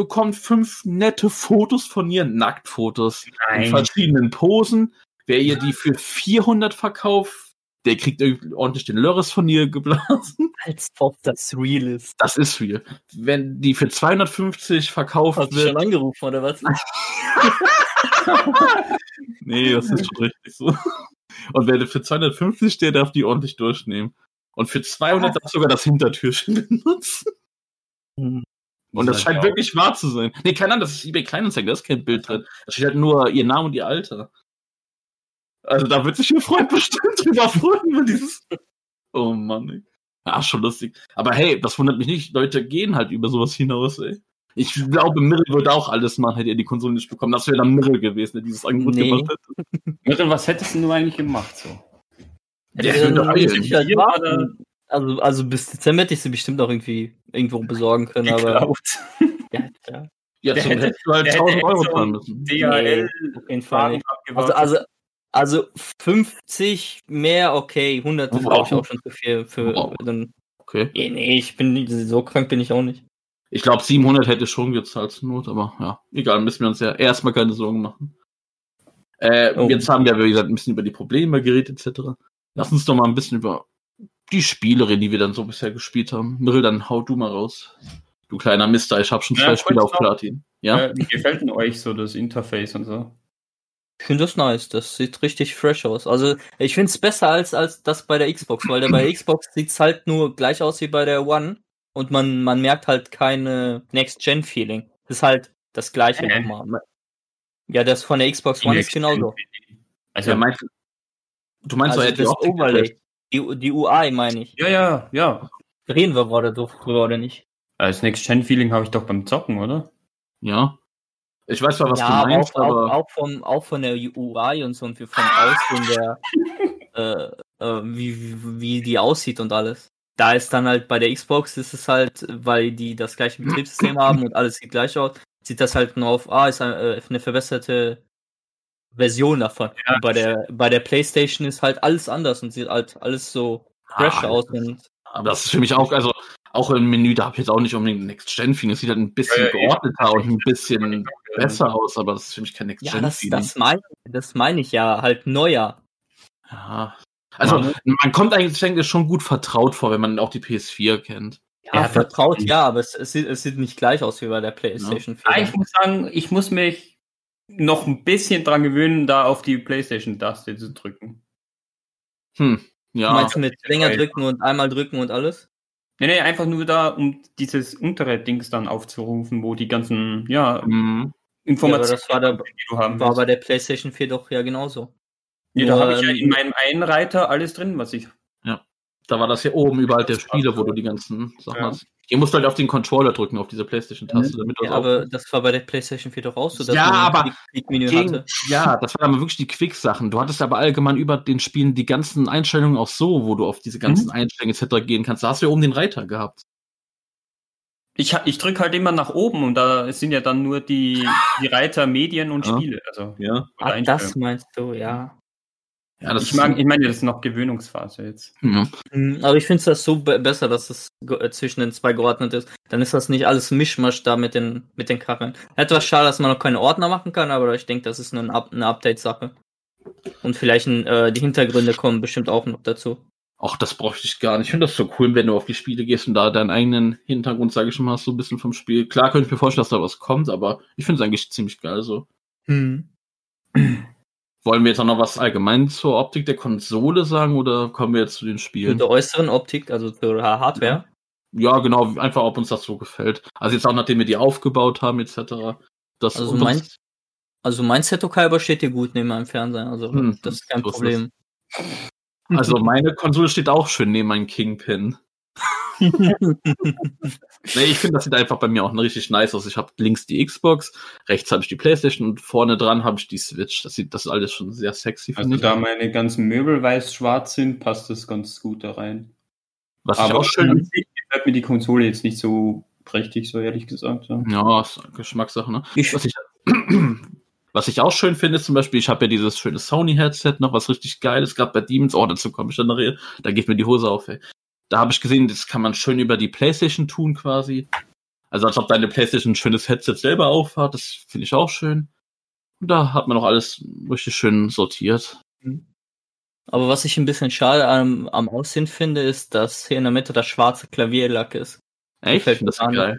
Speaker 2: bekommt fünf nette Fotos von ihr, Nacktfotos in
Speaker 3: Nein.
Speaker 2: verschiedenen Posen. Wer ihr die für 400 verkauft, der kriegt ordentlich den Lörres von ihr geblasen.
Speaker 1: Als ob das real ist.
Speaker 2: Das ist viel. Wenn die für 250 verkauft
Speaker 1: Hast du
Speaker 2: wird,
Speaker 1: schon angerufen, oder was?
Speaker 2: Nee, das ist schon richtig so. Und wer für 250 steht, darf die ordentlich durchnehmen. Und für 200 darf sogar das Hintertürchen benutzen.
Speaker 1: Hm.
Speaker 2: Und das scheint wirklich wahr zu sein. Nee, keine Ahnung, das ist eBay Kleinanzeigen, da ist kein Bild drin. Da steht halt nur ihr Name und ihr Alter. Also da wird sich ihr Freund bestimmt drüber freuen über dieses. Oh Mann, ey. Ja, schon lustig. Aber hey, das wundert mich nicht. Leute gehen halt über sowas hinaus, ey. Ich glaube, Mirrell würde auch alles machen, hätte er die Konsole nicht bekommen. Das wäre dann Mirrell gewesen, der dieses Angebot
Speaker 1: Nee.
Speaker 2: gemacht hätte.
Speaker 3: Mirren, was hättest du eigentlich gemacht so?
Speaker 2: Der
Speaker 1: Ja,
Speaker 2: will doch
Speaker 1: Also, also bis Dezember hätte ich sie bestimmt auch irgendwie irgendwo besorgen können, aber.
Speaker 3: Geklaut.
Speaker 1: Ja, ja,
Speaker 2: Ja,
Speaker 3: Der
Speaker 2: zum
Speaker 3: hätte-
Speaker 2: hättest du halt
Speaker 3: der
Speaker 2: 1000
Speaker 3: hätte
Speaker 2: Euro
Speaker 3: so
Speaker 2: zahlen müssen.
Speaker 3: DHL
Speaker 1: auf jeden Fall nicht. Also, also, also 50 mehr, okay, 100 ist
Speaker 2: Wow.
Speaker 1: glaube ich auch schon zu viel für
Speaker 2: Wow.
Speaker 1: dann.
Speaker 2: Okay.
Speaker 1: Nee, nee, ich bin nicht, so krank bin ich auch nicht.
Speaker 2: Ich glaube, 700 hätte ich schon gezahlt zur Not, aber ja, egal, müssen wir uns ja erstmal keine Sorgen machen. Äh,
Speaker 1: Oh.
Speaker 2: Jetzt haben wir, wie gesagt, ein bisschen über die Probleme geredet, etc. Lass uns doch mal ein bisschen über die Spielerin, die wir dann so bisher gespielt haben. Mirrell, dann hau du mal raus. Du kleiner Mister, ich habe schon
Speaker 3: Ja,
Speaker 2: zwei Spiele auf. Platin. Ja,
Speaker 3: Äh, wie gefällt denn euch so das Interface und so?
Speaker 1: Ich finde das nice, das sieht richtig fresh aus. Also ich finde es besser als, als das bei der Xbox, weil der bei der Xbox sieht's halt nur gleich aus wie bei der One und man, man merkt halt keine Next-Gen-Feeling. Das ist halt das gleiche
Speaker 3: Hä?
Speaker 1: nochmal. Ja, das von der Xbox One ist genauso.
Speaker 3: Also,
Speaker 2: ja meinst, du meinst
Speaker 1: Also
Speaker 2: er die
Speaker 1: das Overlay, die, die UI meine ich.
Speaker 3: ja, ja, ja.
Speaker 1: Reden wir gerade drüber oder nicht?
Speaker 3: Das Next-Gen-Feeling habe ich doch beim Zocken, oder?
Speaker 2: Ja. Ich weiß zwar, was
Speaker 1: ja,
Speaker 2: du meinst,
Speaker 1: auch,
Speaker 2: aber.
Speaker 1: auch, auch, vom, auch von der UI und so und wie vom Aussehen der, äh, äh, wie, wie, wie die aussieht und alles. Da ist dann halt bei der Xbox ist es halt, weil die das gleiche Betriebssystem haben und alles sieht gleich aus, sieht das halt nur auf, ah, ist eine, äh, eine verbesserte Version davon.
Speaker 3: Ja,
Speaker 1: bei der, bei der Playstation ist halt alles anders und sieht halt alles so fresh
Speaker 2: Ah,
Speaker 1: aus und
Speaker 2: Aber das ist für mich auch, also auch im Menü, da habe ich jetzt auch nicht unbedingt Next-Gen-Feeling. Es sieht halt ein bisschen
Speaker 3: Ja, ja,
Speaker 2: geordneter und ein bisschen besser aus, aber das ist für mich kein
Speaker 1: ja, das,
Speaker 2: Next-Gen-Feeling.
Speaker 1: das meine das mein ich ja, halt neuer.
Speaker 2: Ja. Also, man kommt eigentlich denke ich, schon gut vertraut vor, wenn man auch die PS4 kennt.
Speaker 1: Ja,
Speaker 3: Ja,
Speaker 1: vertraut, ja, aber es, es, sieht, es sieht nicht gleich aus wie bei der PlayStation 4.
Speaker 3: Ah, ich muss sagen, ich muss mich noch ein bisschen dran gewöhnen, da auf die Playstation-Taste zu drücken.
Speaker 2: Hm. Ja.
Speaker 1: Meinst du mit länger drücken und einmal drücken und alles?
Speaker 3: Nee, nee, einfach nur da, um dieses untere Dings dann aufzurufen, wo die ganzen, ja,
Speaker 2: Hm.
Speaker 3: Informationen,
Speaker 1: das war da-
Speaker 3: die du haben
Speaker 1: War
Speaker 3: willst.
Speaker 1: bei der PlayStation 4 doch ja genauso.
Speaker 3: Ja, da habe ich ja
Speaker 1: ähm,
Speaker 3: in meinem Einreiter alles drin, was ich.
Speaker 2: Da war das hier oben überall der Spiele, wo du die ganzen Sachen
Speaker 3: Ja.
Speaker 2: hast. Ihr musst halt auf den Controller drücken, auf diese Playstation-Taste, damit du
Speaker 1: Ja, aber das war bei der PlayStation 4 doch auch so, dass
Speaker 2: Ja, aber Gegen,
Speaker 1: hatte.
Speaker 2: ja, das waren aber wirklich die Quick-Sachen. Du hattest aber allgemein über den Spielen die ganzen Einstellungen auch so, wo du auf diese ganzen
Speaker 3: Mhm.
Speaker 2: Einstellungen etc. gehen kannst. Da hast du ja oben den Reiter gehabt.
Speaker 3: Ich, ich drücke halt immer nach oben und da sind ja dann nur die, die Reiter Medien und
Speaker 2: Ja.
Speaker 3: Spiele. Also,
Speaker 2: Ja.
Speaker 1: Ah, das meinst du, ja.
Speaker 2: Ja, das
Speaker 3: ich, mag, ich meine, das ist noch Gewöhnungsphase jetzt.
Speaker 2: ja.
Speaker 1: Hm, Aber ich finde das so be besser, dass es ge- äh, zwischen den zwei geordnet ist. Dann ist das nicht alles Mischmasch da mit den, mit den Kacheln. Etwas schade, dass man noch keine Ordner machen kann, aber ich denke, das ist nur ein Up eine Update-Sache. Und vielleicht ein, äh, die Hintergründe kommen bestimmt auch noch dazu.
Speaker 2: Auch das bräuchte ich gar nicht. Ich finde das so cool, wenn du auf die Spiele gehst und da deinen eigenen Hintergrund, sage ich schon mal, hast, so ein bisschen vom Spiel. Klar könnte ich mir vorstellen, dass da was kommt, aber ich finde es eigentlich ziemlich geil so.
Speaker 1: Hm.
Speaker 2: Wollen wir jetzt auch noch was allgemein zur Optik der Konsole sagen oder kommen wir jetzt zu den Spielen?
Speaker 1: der äußeren Optik, also zur Hardware.
Speaker 2: Ja, genau, einfach ob uns das so gefällt. Also jetzt auch nachdem wir die aufgebaut haben, etc. Das
Speaker 1: Also mein- Also mein Seto Kaiba steht hier gut neben meinem Fernseher, also
Speaker 2: Hm,
Speaker 1: das ist kein
Speaker 2: so ist
Speaker 1: Problem.
Speaker 2: also meine Konsole steht auch schön neben meinem Kingpin. Nee, ich finde, das sieht einfach bei mir auch richtig nice aus. Ich habe links die Xbox, rechts habe ich die Playstation und vorne dran habe ich die Switch. Das sieht das ist alles schon sehr sexy,
Speaker 3: Also
Speaker 2: ich.
Speaker 3: da meine ganzen Möbel weiß-schwarz sind, passt das ganz gut da rein.
Speaker 2: Was ich
Speaker 3: Aber
Speaker 2: auch schön
Speaker 3: gefällt mir die Konsole jetzt nicht so prächtig, so ehrlich gesagt. Ja.
Speaker 2: Ja, ist eine Geschmackssache, ne?
Speaker 1: Ich-
Speaker 2: Was ich, was ich auch schön finde, ist zum Beispiel, ich habe ja dieses schöne Sony-Headset noch, was richtig geil ist, gerade bei Demons. Oh, dazu komme ich dann nachher. Da geht mir die Hose auf, ey. Da habe ich gesehen, das kann man schön über die Playstation tun quasi. Also als ob deine Playstation ein schönes Headset selber aufhat. Das finde ich auch schön. Und da hat man auch alles richtig schön sortiert.
Speaker 1: Aber was ich ein bisschen schade am, am Aussehen finde, ist, dass hier in der Mitte das schwarze Klavierlack ist.
Speaker 2: Echt?
Speaker 1: Gefällt
Speaker 2: Ich finde das
Speaker 1: mir gar
Speaker 2: geil.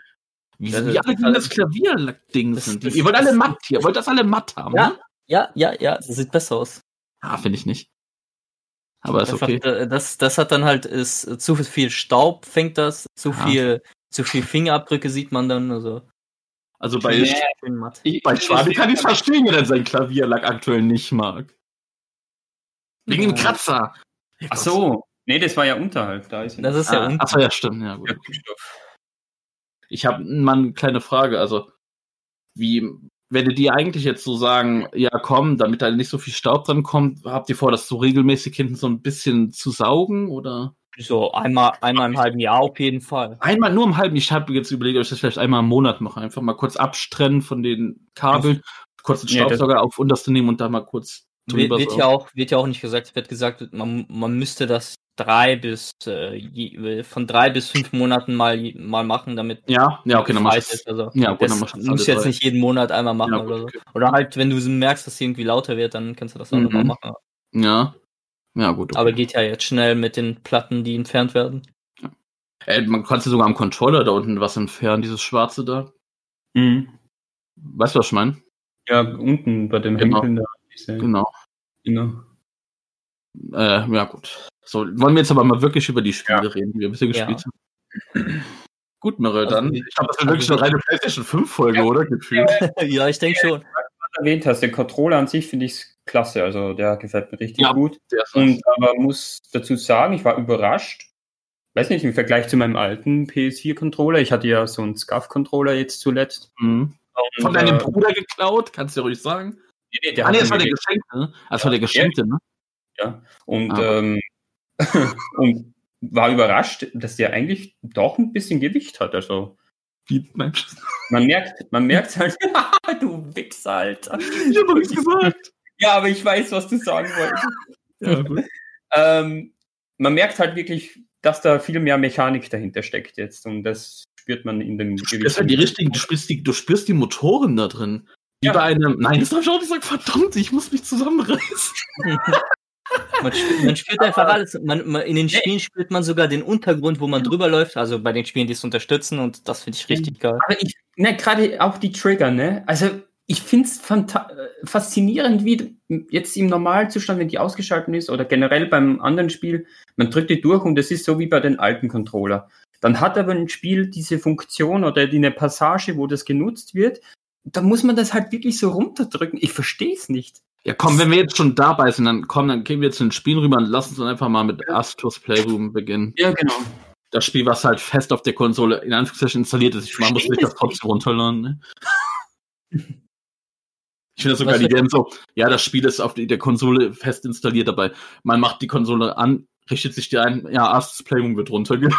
Speaker 2: Wie,
Speaker 1: Das
Speaker 2: wie
Speaker 1: ist
Speaker 2: alle gegen das Klavierlack-Ding sind. Ihr wollt alle matt hier. Ihr wollt das alle matt haben,
Speaker 1: Ja.
Speaker 2: ne?
Speaker 1: Ja, ja, ja, das sieht besser aus.
Speaker 2: Ah, finde ich nicht. Aber ist okay.
Speaker 1: Das, das hat dann halt ist, zu viel Staub fängt das, zu
Speaker 2: Ja.
Speaker 1: viel, zu viel Fingerabdrücke sieht man dann, also
Speaker 2: Also bei,
Speaker 3: Nee.
Speaker 1: schön matt.
Speaker 3: Ich,
Speaker 2: bei Schwabi kann ich verstehen, wenn er seinen Klavierlack aktuell nicht mag. Wegen dem. Kratzer.
Speaker 3: Ach so. Nee, das war ja unterhalb. Da ist ja
Speaker 1: Das ist ja
Speaker 2: Ah,
Speaker 1: unten.
Speaker 2: achso, ja, stimmt. Ja, gut. Ich habe mal eine kleine Frage. Also, wie, wenn die eigentlich jetzt so sagen, ja komm, damit da nicht so viel Staub dran kommt, habt ihr vor, das so regelmäßig hinten so ein bisschen zu saugen? Oder?
Speaker 1: So einmal, einmal im halben Jahr auf jeden Fall.
Speaker 2: Einmal nur im halben. Ich habe jetzt überlegt, ob ich das vielleicht einmal im Monat mache. Einfach mal kurz abstrennen von den Kabeln, kurz den
Speaker 3: Nee,
Speaker 2: Staubsauger auf unterste nehmen und da mal kurz
Speaker 1: Wird,
Speaker 2: drüber
Speaker 1: wird ja auch, wird ja auch nicht gesagt, es wird gesagt, man, man müsste das drei bis äh, je, von drei bis fünf Monaten mal mal machen, damit
Speaker 2: Ja, ja, okay, dann mach
Speaker 1: Zeit
Speaker 2: ich
Speaker 1: ist. Also
Speaker 2: Ja, gut,
Speaker 1: das
Speaker 2: dann mach ich das
Speaker 1: musst
Speaker 2: alle
Speaker 1: du jetzt
Speaker 2: drei.
Speaker 1: nicht jeden Monat einmal machen
Speaker 2: Ja,
Speaker 1: oder so.
Speaker 2: gut, okay.
Speaker 1: Oder halt, wenn du merkst, dass sie irgendwie lauter wird, dann kannst du das auch
Speaker 2: Mhm.
Speaker 1: nochmal machen.
Speaker 2: Ja. Ja, gut. Okay.
Speaker 1: Aber geht ja jetzt schnell mit den Platten, die entfernt werden.
Speaker 2: Ey, man kann ja sogar am Controller da unten was entfernen, dieses schwarze da.
Speaker 3: Mhm.
Speaker 2: Weißt du, was ich meine?
Speaker 3: Ja, unten bei dem
Speaker 2: Genau.
Speaker 3: Henkeln da.
Speaker 2: Genau.
Speaker 3: genau.
Speaker 2: Äh, ja, gut. So, wollen wir jetzt aber mal wirklich über die Spiele
Speaker 3: Ja.
Speaker 2: reden, die wir bisher
Speaker 1: Ja.
Speaker 2: gespielt haben. Gut, Mirre,
Speaker 1: Also,
Speaker 2: dann.
Speaker 1: ich-
Speaker 2: Ich glaube, das ist wirklich eine reine PlayStation 5-Folge, oder? Gefühlt.
Speaker 1: ja, ich denke schon.
Speaker 3: erwähnt hast, den Controller an sich finde ich klasse. Also der gefällt mir richtig
Speaker 2: Ja.
Speaker 3: gut.
Speaker 2: Der
Speaker 3: Und aber muss dazu sagen, ich war überrascht. Weiß nicht, im Vergleich zu meinem alten PS4-Controller. Ich hatte ja so einen SCUF-Controller jetzt zuletzt.
Speaker 2: Mhm.
Speaker 3: Und,
Speaker 2: Von deinem
Speaker 3: äh,
Speaker 2: Bruder geklaut, kannst du ja ruhig sagen.
Speaker 3: nee, nee, der
Speaker 2: Ah, nee,
Speaker 3: hat
Speaker 2: das war der
Speaker 3: ge-
Speaker 2: Geschenkte, ne? Das war der Geschenkte, ne?
Speaker 3: ja. Und,
Speaker 2: Ah.
Speaker 3: ähm, und war überrascht, dass der eigentlich doch ein bisschen Gewicht hat. Also man merkt, man merkt halt, du Wichser, Alter.
Speaker 2: ich hab doch nichts gesagt.
Speaker 3: Ja, aber ich weiß, was du sagen wolltest.
Speaker 2: Ja,
Speaker 3: ähm, man merkt halt wirklich, dass da viel mehr Mechanik dahinter steckt jetzt und das spürt man in dem
Speaker 2: Du spürst halt die richtigen, du spürst die, du spürst die Motoren da drin. Wie
Speaker 3: Ja.
Speaker 2: bei einem, nein, das darf ich auch nicht sagen, verdammt, ich muss mich zusammenreißen.
Speaker 1: Man spürt, man spürt einfach alles. Man, man, in den Spielen spürt man sogar den Untergrund, wo man drüber läuft. Also bei den Spielen, die es unterstützen. Und das finde ich richtig geil.
Speaker 3: Aber ich, ne, gerade auch die Trigger, ne? Also ich finde es faszinierend, wie jetzt im Normalzustand, wenn die ausgeschaltet ist oder generell beim anderen Spiel, man drückt die durch und das ist so wie bei den alten Controller. Dann hat aber ein Spiel diese Funktion oder eine Passage, wo das genutzt wird. Da muss man das halt wirklich so runterdrücken. Ich verstehe es nicht.
Speaker 2: Ja, komm, wenn wir jetzt schon dabei sind, dann komm, dann gehen wir jetzt zu den Spielen rüber und lass uns dann einfach mal mit Astros Playroom beginnen.
Speaker 3: Ja, genau.
Speaker 2: Das Spiel, was halt fest auf der Konsole in Anführungszeichen installiert ist. Ich man muss sich das trotzdem runterladen, ne? Ich finde das sogar,
Speaker 1: Was
Speaker 2: die werden so, ja, das Spiel ist auf der Konsole fest installiert dabei. Man macht die Konsole an, richtet sich die ein, ja, Astros Playroom wird runtergeladen.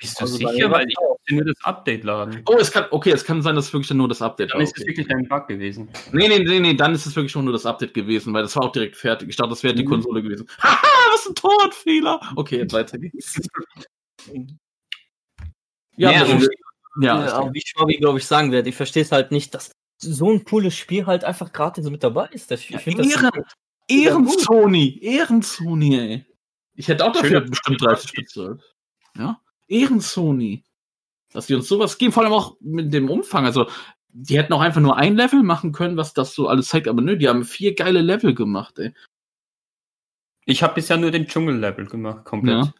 Speaker 3: Bist du
Speaker 1: Also
Speaker 3: sicher? Weil ich musste nur das Update laden.
Speaker 2: Oh, es kann, okay, es kann sein, dass es wirklich dann nur das Update
Speaker 3: Dann
Speaker 2: war.
Speaker 3: ist es
Speaker 2: Okay.
Speaker 3: wirklich ein Bug gewesen.
Speaker 2: Nee, nee, nee, nee, dann ist es wirklich schon nur das Update gewesen, weil das war auch direkt fertig. Ich dachte, das wäre die
Speaker 3: Mhm.
Speaker 2: Konsole gewesen. Haha, was ein Torwartfehler! Okay, jetzt weiter geht's. Ja,
Speaker 1: Ja,
Speaker 2: also,
Speaker 1: und-
Speaker 2: ja,
Speaker 1: Ja, auch wie Schwabi, glaube ich, sagen wird. Ich verstehe es halt nicht, dass so ein cooles Spiel halt einfach gratis mit dabei ist. Ich, ich das.
Speaker 2: Ehren, Ehren Sony, Ehren Sony, ey. Ich hätte auch dafür
Speaker 3: Schöner
Speaker 2: bestimmt 30 bezahlt. Ja, Ehren Sony. Dass die uns sowas geben, vor allem auch mit dem Umfang. Also, die hätten auch einfach nur ein Level machen können, was das so alles zeigt, aber nö, die haben vier geile Level gemacht, ey.
Speaker 3: Ich habe bisher nur den Dschungel-Level gemacht, komplett.
Speaker 2: Ja.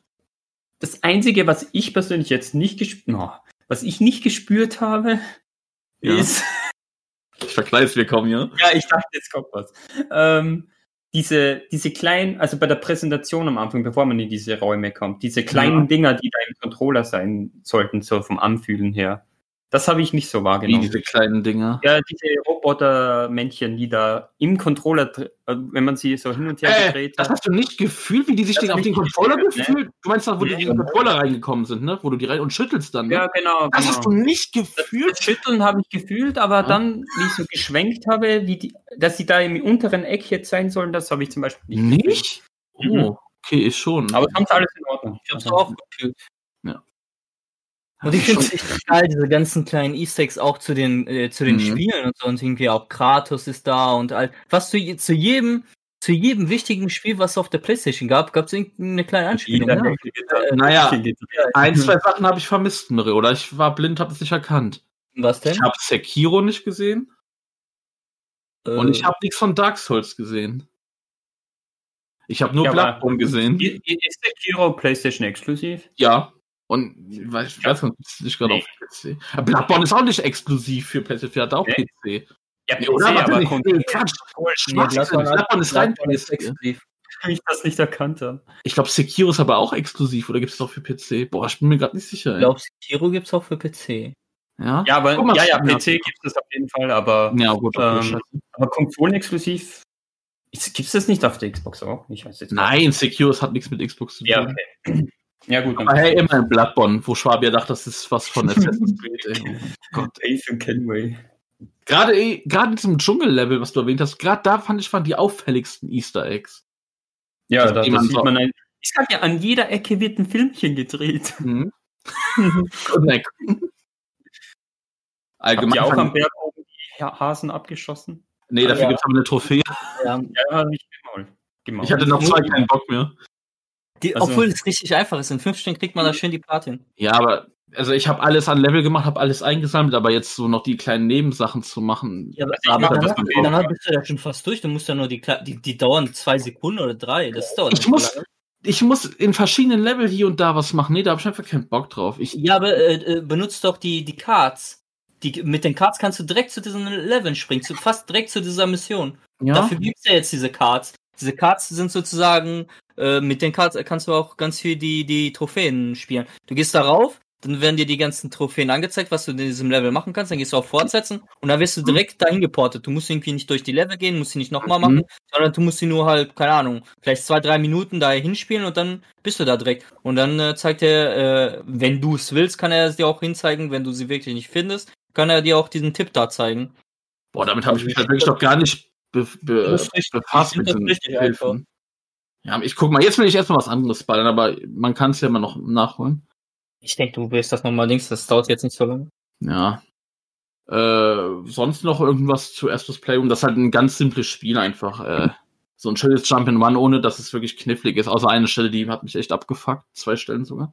Speaker 3: Das Einzige, was ich persönlich jetzt nicht gespürt, was ich nicht gespürt habe,
Speaker 2: Ja.
Speaker 3: ist,
Speaker 2: Ich verkleid's mir kaum, ja.
Speaker 3: ja, ich dachte, jetzt kommt was. Ähm, diese, diese kleinen, also bei der Präsentation am Anfang, bevor man in diese Räume kommt, diese kleinen
Speaker 2: Ja.
Speaker 3: Dinger, die da im Controller sein sollten, so vom Anfühlen her, das habe ich nicht so
Speaker 2: Wie
Speaker 3: wahrgenommen.
Speaker 2: diese kleinen Dinger.
Speaker 3: Ja, diese Roboter-Männchen, die da im Controller, äh, wenn man sie so hin und her
Speaker 2: Äh,
Speaker 3: gedreht
Speaker 2: das hast du nicht gefühlt, wie die sich
Speaker 3: Das
Speaker 2: den auf den Controller
Speaker 3: gefühlt,
Speaker 2: gefühlt? Du meinst da, wo die
Speaker 3: Nee.
Speaker 2: in den Controller reingekommen sind, ne? Wo du die rein und schüttelst dann, ne?
Speaker 3: Ja, genau.
Speaker 2: das
Speaker 3: genau.
Speaker 2: hast du nicht
Speaker 3: Das,
Speaker 2: gefühlt?
Speaker 3: das Schütteln habe ich gefühlt, aber
Speaker 2: Ja.
Speaker 3: dann, wie ich so geschwenkt habe, wie die, dass sie da im unteren Eck jetzt sein sollen, das habe ich zum Beispiel nicht.
Speaker 2: Nicht?
Speaker 3: Mhm.
Speaker 2: Oh, okay, ich schon.
Speaker 3: Aber sonst alles in Ordnung.
Speaker 1: Ich hab's auch gefühlt. Und ich finde es richtig geil, diese ganzen kleinen Easter Eggs auch zu den, äh, zu den
Speaker 2: Mhm.
Speaker 1: Spielen und so. Und irgendwie auch Kratos ist da und all. Was zu, zu jedem, zu jedem wichtigen Spiel, was es auf der Playstation gab, gab es irgendeine kleine Anspielung.
Speaker 3: Jeder geht da-
Speaker 2: Naja, ein, zwei Sachen habe ich vermisst, Mirre, oder ich war blind, habe es nicht erkannt.
Speaker 1: Was denn?
Speaker 2: Ich habe Sekiro nicht gesehen und
Speaker 1: Äh,
Speaker 2: ich habe nichts von Dark Souls gesehen. Ich habe nur
Speaker 3: Ja,
Speaker 2: Bloodborne gesehen.
Speaker 3: Ist der Kiro PlayStation exklusiv?
Speaker 2: Ja. Und ich weiß, ich weiß nicht, nicht gerade
Speaker 3: Nee.
Speaker 2: auf PC. Aber Bloodborne ist auch nicht exklusiv für PlayStation, hat auch
Speaker 3: Nee.
Speaker 2: PC.
Speaker 3: Ja,
Speaker 2: Nee, oder? Warte, nee,
Speaker 3: Konsole-
Speaker 2: Quatsch. Bloodborne ist rein
Speaker 1: ist
Speaker 2: PC.
Speaker 1: exklusiv.
Speaker 3: wie ich das nicht erkannt habe.
Speaker 2: Ich glaube, Sekiro ist aber auch exklusiv oder gibt es das auch für PC? Boah, ich bin mir gerade nicht sicher.
Speaker 1: Ich glaube, Sekiro gibt's auch für PC.
Speaker 2: Ja?
Speaker 3: Ja, aber
Speaker 2: mal,
Speaker 3: ja, ja. PC gibt es auf jeden Fall, aber,
Speaker 2: Ja, gut.
Speaker 3: Ähm, aber Konsolen-exklusiv gibt es das nicht auf der Xbox auch? Ich weiß jetzt nicht.
Speaker 2: Nein, Sekiro hat nichts mit Xbox zu tun.
Speaker 3: Ja, okay. Ja, gut.
Speaker 2: Aber hey, immer in Bloodborne, wo Schwab ja dachte, das ist was von Assassin's Creed. Ey. Oh Gott.
Speaker 3: Ethan Kenway.
Speaker 2: Gerade gerade in diesem Dschungel-Level, was du erwähnt hast, gerade da fand ich waren die auffälligsten Easter Eggs.
Speaker 3: Ja,
Speaker 2: Das
Speaker 3: da, da
Speaker 2: jemand
Speaker 3: sieht
Speaker 2: so-
Speaker 3: man ein. Ich sag ja, an jeder Ecke wird ein Filmchen gedreht.
Speaker 2: Mhm. Connect.
Speaker 3: Habt
Speaker 2: Allgemein.
Speaker 3: ihr auch am Berg oben die Ha- Hasen abgeschossen?
Speaker 2: nee, dafür
Speaker 1: Ja.
Speaker 2: gibt's aber eine Trophäe.
Speaker 1: Ja,
Speaker 3: Ja, nicht gemault.
Speaker 2: Ich hatte noch zwei keinen Bock mehr.
Speaker 1: Die,
Speaker 3: Also-
Speaker 1: obwohl es richtig einfach ist. In fünf Stunden kriegt man da schön die Platin.
Speaker 2: Ja, aber also ich habe alles an Level gemacht, habe alles eingesammelt, aber jetzt so noch die kleinen Nebensachen zu machen.
Speaker 1: Ja, aber, hast-
Speaker 3: dann
Speaker 1: dann bist du ja schon fast durch. Du musst ja nur die, die, die dauern zwei Sekunden oder drei. Das dauert
Speaker 2: Ich muss,
Speaker 1: lange.
Speaker 2: ich muss in verschiedenen Level hier und da was machen. Nee, da habe ich einfach keinen Bock drauf. Ich,
Speaker 1: Ja, aber äh, äh, benutzt doch die, die Cards. Die, mit den Cards kannst du direkt zu diesen Leveln springen, zu, fast direkt zu dieser Mission.
Speaker 2: ja,
Speaker 1: Dafür gibt's ja jetzt diese Cards. Diese Cards sind sozusagen, äh, mit den Cards kannst du auch ganz viel die, die Trophäen spielen. Du gehst darauf, dann werden dir die ganzen Trophäen angezeigt, was du in diesem Level machen kannst, dann gehst du auf Fortsetzen und dann wirst du direkt dahin geportet. Du musst irgendwie nicht durch die Level gehen, musst sie nicht nochmal machen,
Speaker 2: Mhm.
Speaker 1: sondern du musst sie nur halt, keine Ahnung, vielleicht zwei, drei Minuten da hinspielen und dann bist du da direkt. Und dann äh, zeigt er, äh, wenn du es willst, kann er es dir auch hinzeigen, wenn du sie wirklich nicht findest, kann er dir auch diesen Tipp da zeigen.
Speaker 2: boah, damit habe ich mich halt wirklich doch gar nicht be, be, befasst mit
Speaker 1: richtig
Speaker 2: Hilfen. Ja, ich guck mal, jetzt will ich erstmal was anderes ballern, aber man kann es ja immer noch nachholen.
Speaker 1: Ich denke, du willst das nochmal links, das dauert jetzt nicht so lange.
Speaker 2: Ja. Äh, sonst noch irgendwas zu Astros Playroom? Das ist halt ein ganz simples Spiel einfach. Äh, so ein schönes Jump in One, ohne dass es wirklich knifflig ist. Außer eine Stelle, die hat mich echt abgefuckt. Zwei Stellen sogar.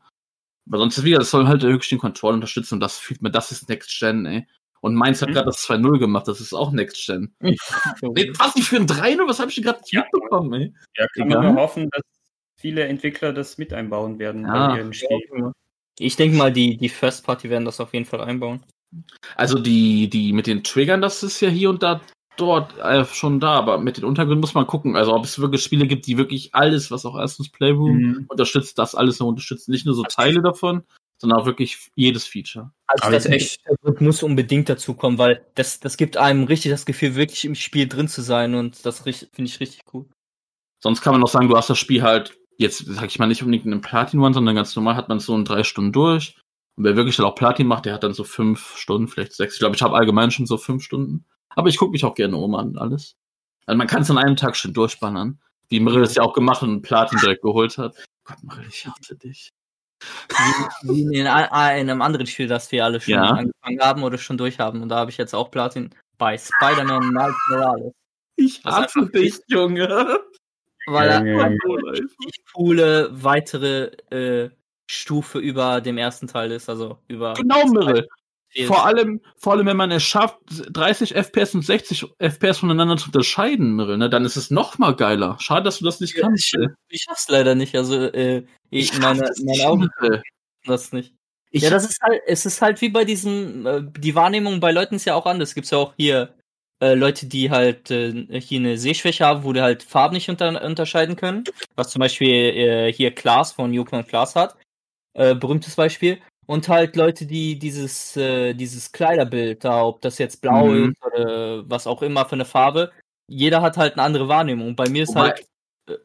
Speaker 2: Aber sonst ist wieder, das soll halt wirklich den Control unterstützen und das fühlt mir, das ist Next Gen, ey. Und Mainz hat
Speaker 3: Mhm.
Speaker 2: gerade das 2-0 gemacht, das ist auch Next Gen. Nee, was nicht für ein 3-0? Was habe ich denn gerade
Speaker 3: Ja.
Speaker 2: mitbekommen, ey?
Speaker 3: Ja, kann
Speaker 2: Egal.
Speaker 3: man nur hoffen, dass viele Entwickler das mit einbauen werden
Speaker 2: Ja.
Speaker 3: bei ihrem Spiel.
Speaker 1: Ich denke mal, die, die First Party werden das auf jeden Fall einbauen.
Speaker 2: Also die, die mit den Triggern, das ist ja hier und da dort äh, schon da, aber mit den Untergründen muss man gucken. Also ob es wirklich Spiele gibt, die wirklich alles, was auch erstens Playroom
Speaker 3: Mhm.
Speaker 2: unterstützt, das alles noch unterstützt. Nicht nur so Teile davon, sondern auch wirklich jedes Feature.
Speaker 1: Also
Speaker 3: Aber
Speaker 1: das
Speaker 3: ist echt-
Speaker 1: muss unbedingt dazu kommen, weil das, das gibt einem richtig das Gefühl, wirklich im Spiel drin zu sein und das finde ich richtig cool.
Speaker 2: Sonst kann man noch sagen, du hast das Spiel halt, jetzt sag ich mal nicht unbedingt in einem Platin One, sondern ganz normal hat man es so in drei Stunden durch. Und wer wirklich dann auch Platin macht, der hat dann so fünf Stunden, vielleicht sechs. Ich glaube, ich habe allgemein schon so fünf Stunden. Aber ich gucke mich auch gerne um an alles. Also man kann es an einem Tag schon durchballern. Wie Mirrell es ja auch gemacht und Platin direkt geholt hat. Gott, Mirrell, ich hasse dich.
Speaker 1: Wie, wie in, einem anderen Spiel, das wir alle schon
Speaker 2: Ja.
Speaker 1: angefangen haben oder schon durch haben. Und da habe ich jetzt auch Platin bei Spider-Man Miles Morales.
Speaker 2: Ich hasse dich, Junge.
Speaker 1: Weil er
Speaker 3: Junge,
Speaker 1: eine richtig coole weitere äh, Stufe über dem ersten Teil ist. Also über.
Speaker 2: Genau, Mirrell. Vor allem, vor allem, wenn man es schafft, 30 FPS und 60 FPS voneinander zu unterscheiden, ne, dann ist es noch mal geiler. Schade, dass du das nicht
Speaker 1: Ja,
Speaker 2: kannst. ey.
Speaker 1: Ich schaff's leider nicht. Also äh, ich, meine,
Speaker 2: das
Speaker 1: meine
Speaker 2: nicht,
Speaker 1: Augen das nicht.
Speaker 2: Ich,
Speaker 1: ja, das ist halt, es ist halt wie bei diesen, äh, die Wahrnehmung bei Leuten ist ja auch anders. Es gibt ja auch hier äh, Leute, die halt äh, hier eine Sehschwäche haben, wo die halt Farben nicht unter, unterscheiden können. Was zum Beispiel äh, hier Klaas von Jukman Klaas hat. Äh, berühmtes Beispiel. Und halt Leute, die dieses, äh, dieses Kleiderbild da, ob das jetzt blau
Speaker 2: Mhm.
Speaker 1: ist oder was auch immer für eine Farbe, jeder hat halt eine andere Wahrnehmung. Bei mir ist
Speaker 2: Wobei-
Speaker 1: halt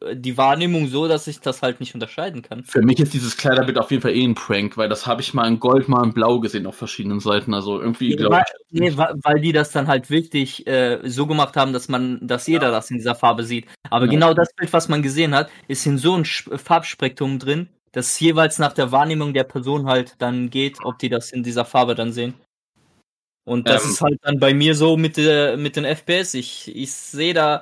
Speaker 1: äh, die Wahrnehmung so, dass ich das halt nicht unterscheiden kann.
Speaker 2: Für mich ist dieses Kleiderbild auf jeden Fall eh ein Prank, weil das habe ich mal in Gold, mal in Blau gesehen auf verschiedenen Seiten. Also irgendwie glaube
Speaker 1: weil,
Speaker 2: ich.
Speaker 1: nee, weil, weil die das dann halt wirklich äh, so gemacht haben, dass man, dass jeder das in dieser Farbe sieht. Aber
Speaker 2: Ja.
Speaker 1: genau das Bild, was man gesehen hat, ist in so ein Sch- Farbspektrum drin, dass jeweils nach der Wahrnehmung der Person halt dann geht, ob die das in dieser Farbe dann sehen. Und das
Speaker 2: Ähm.
Speaker 1: ist halt dann bei mir so mit, der, mit den FPS. Ich, ich sehe da,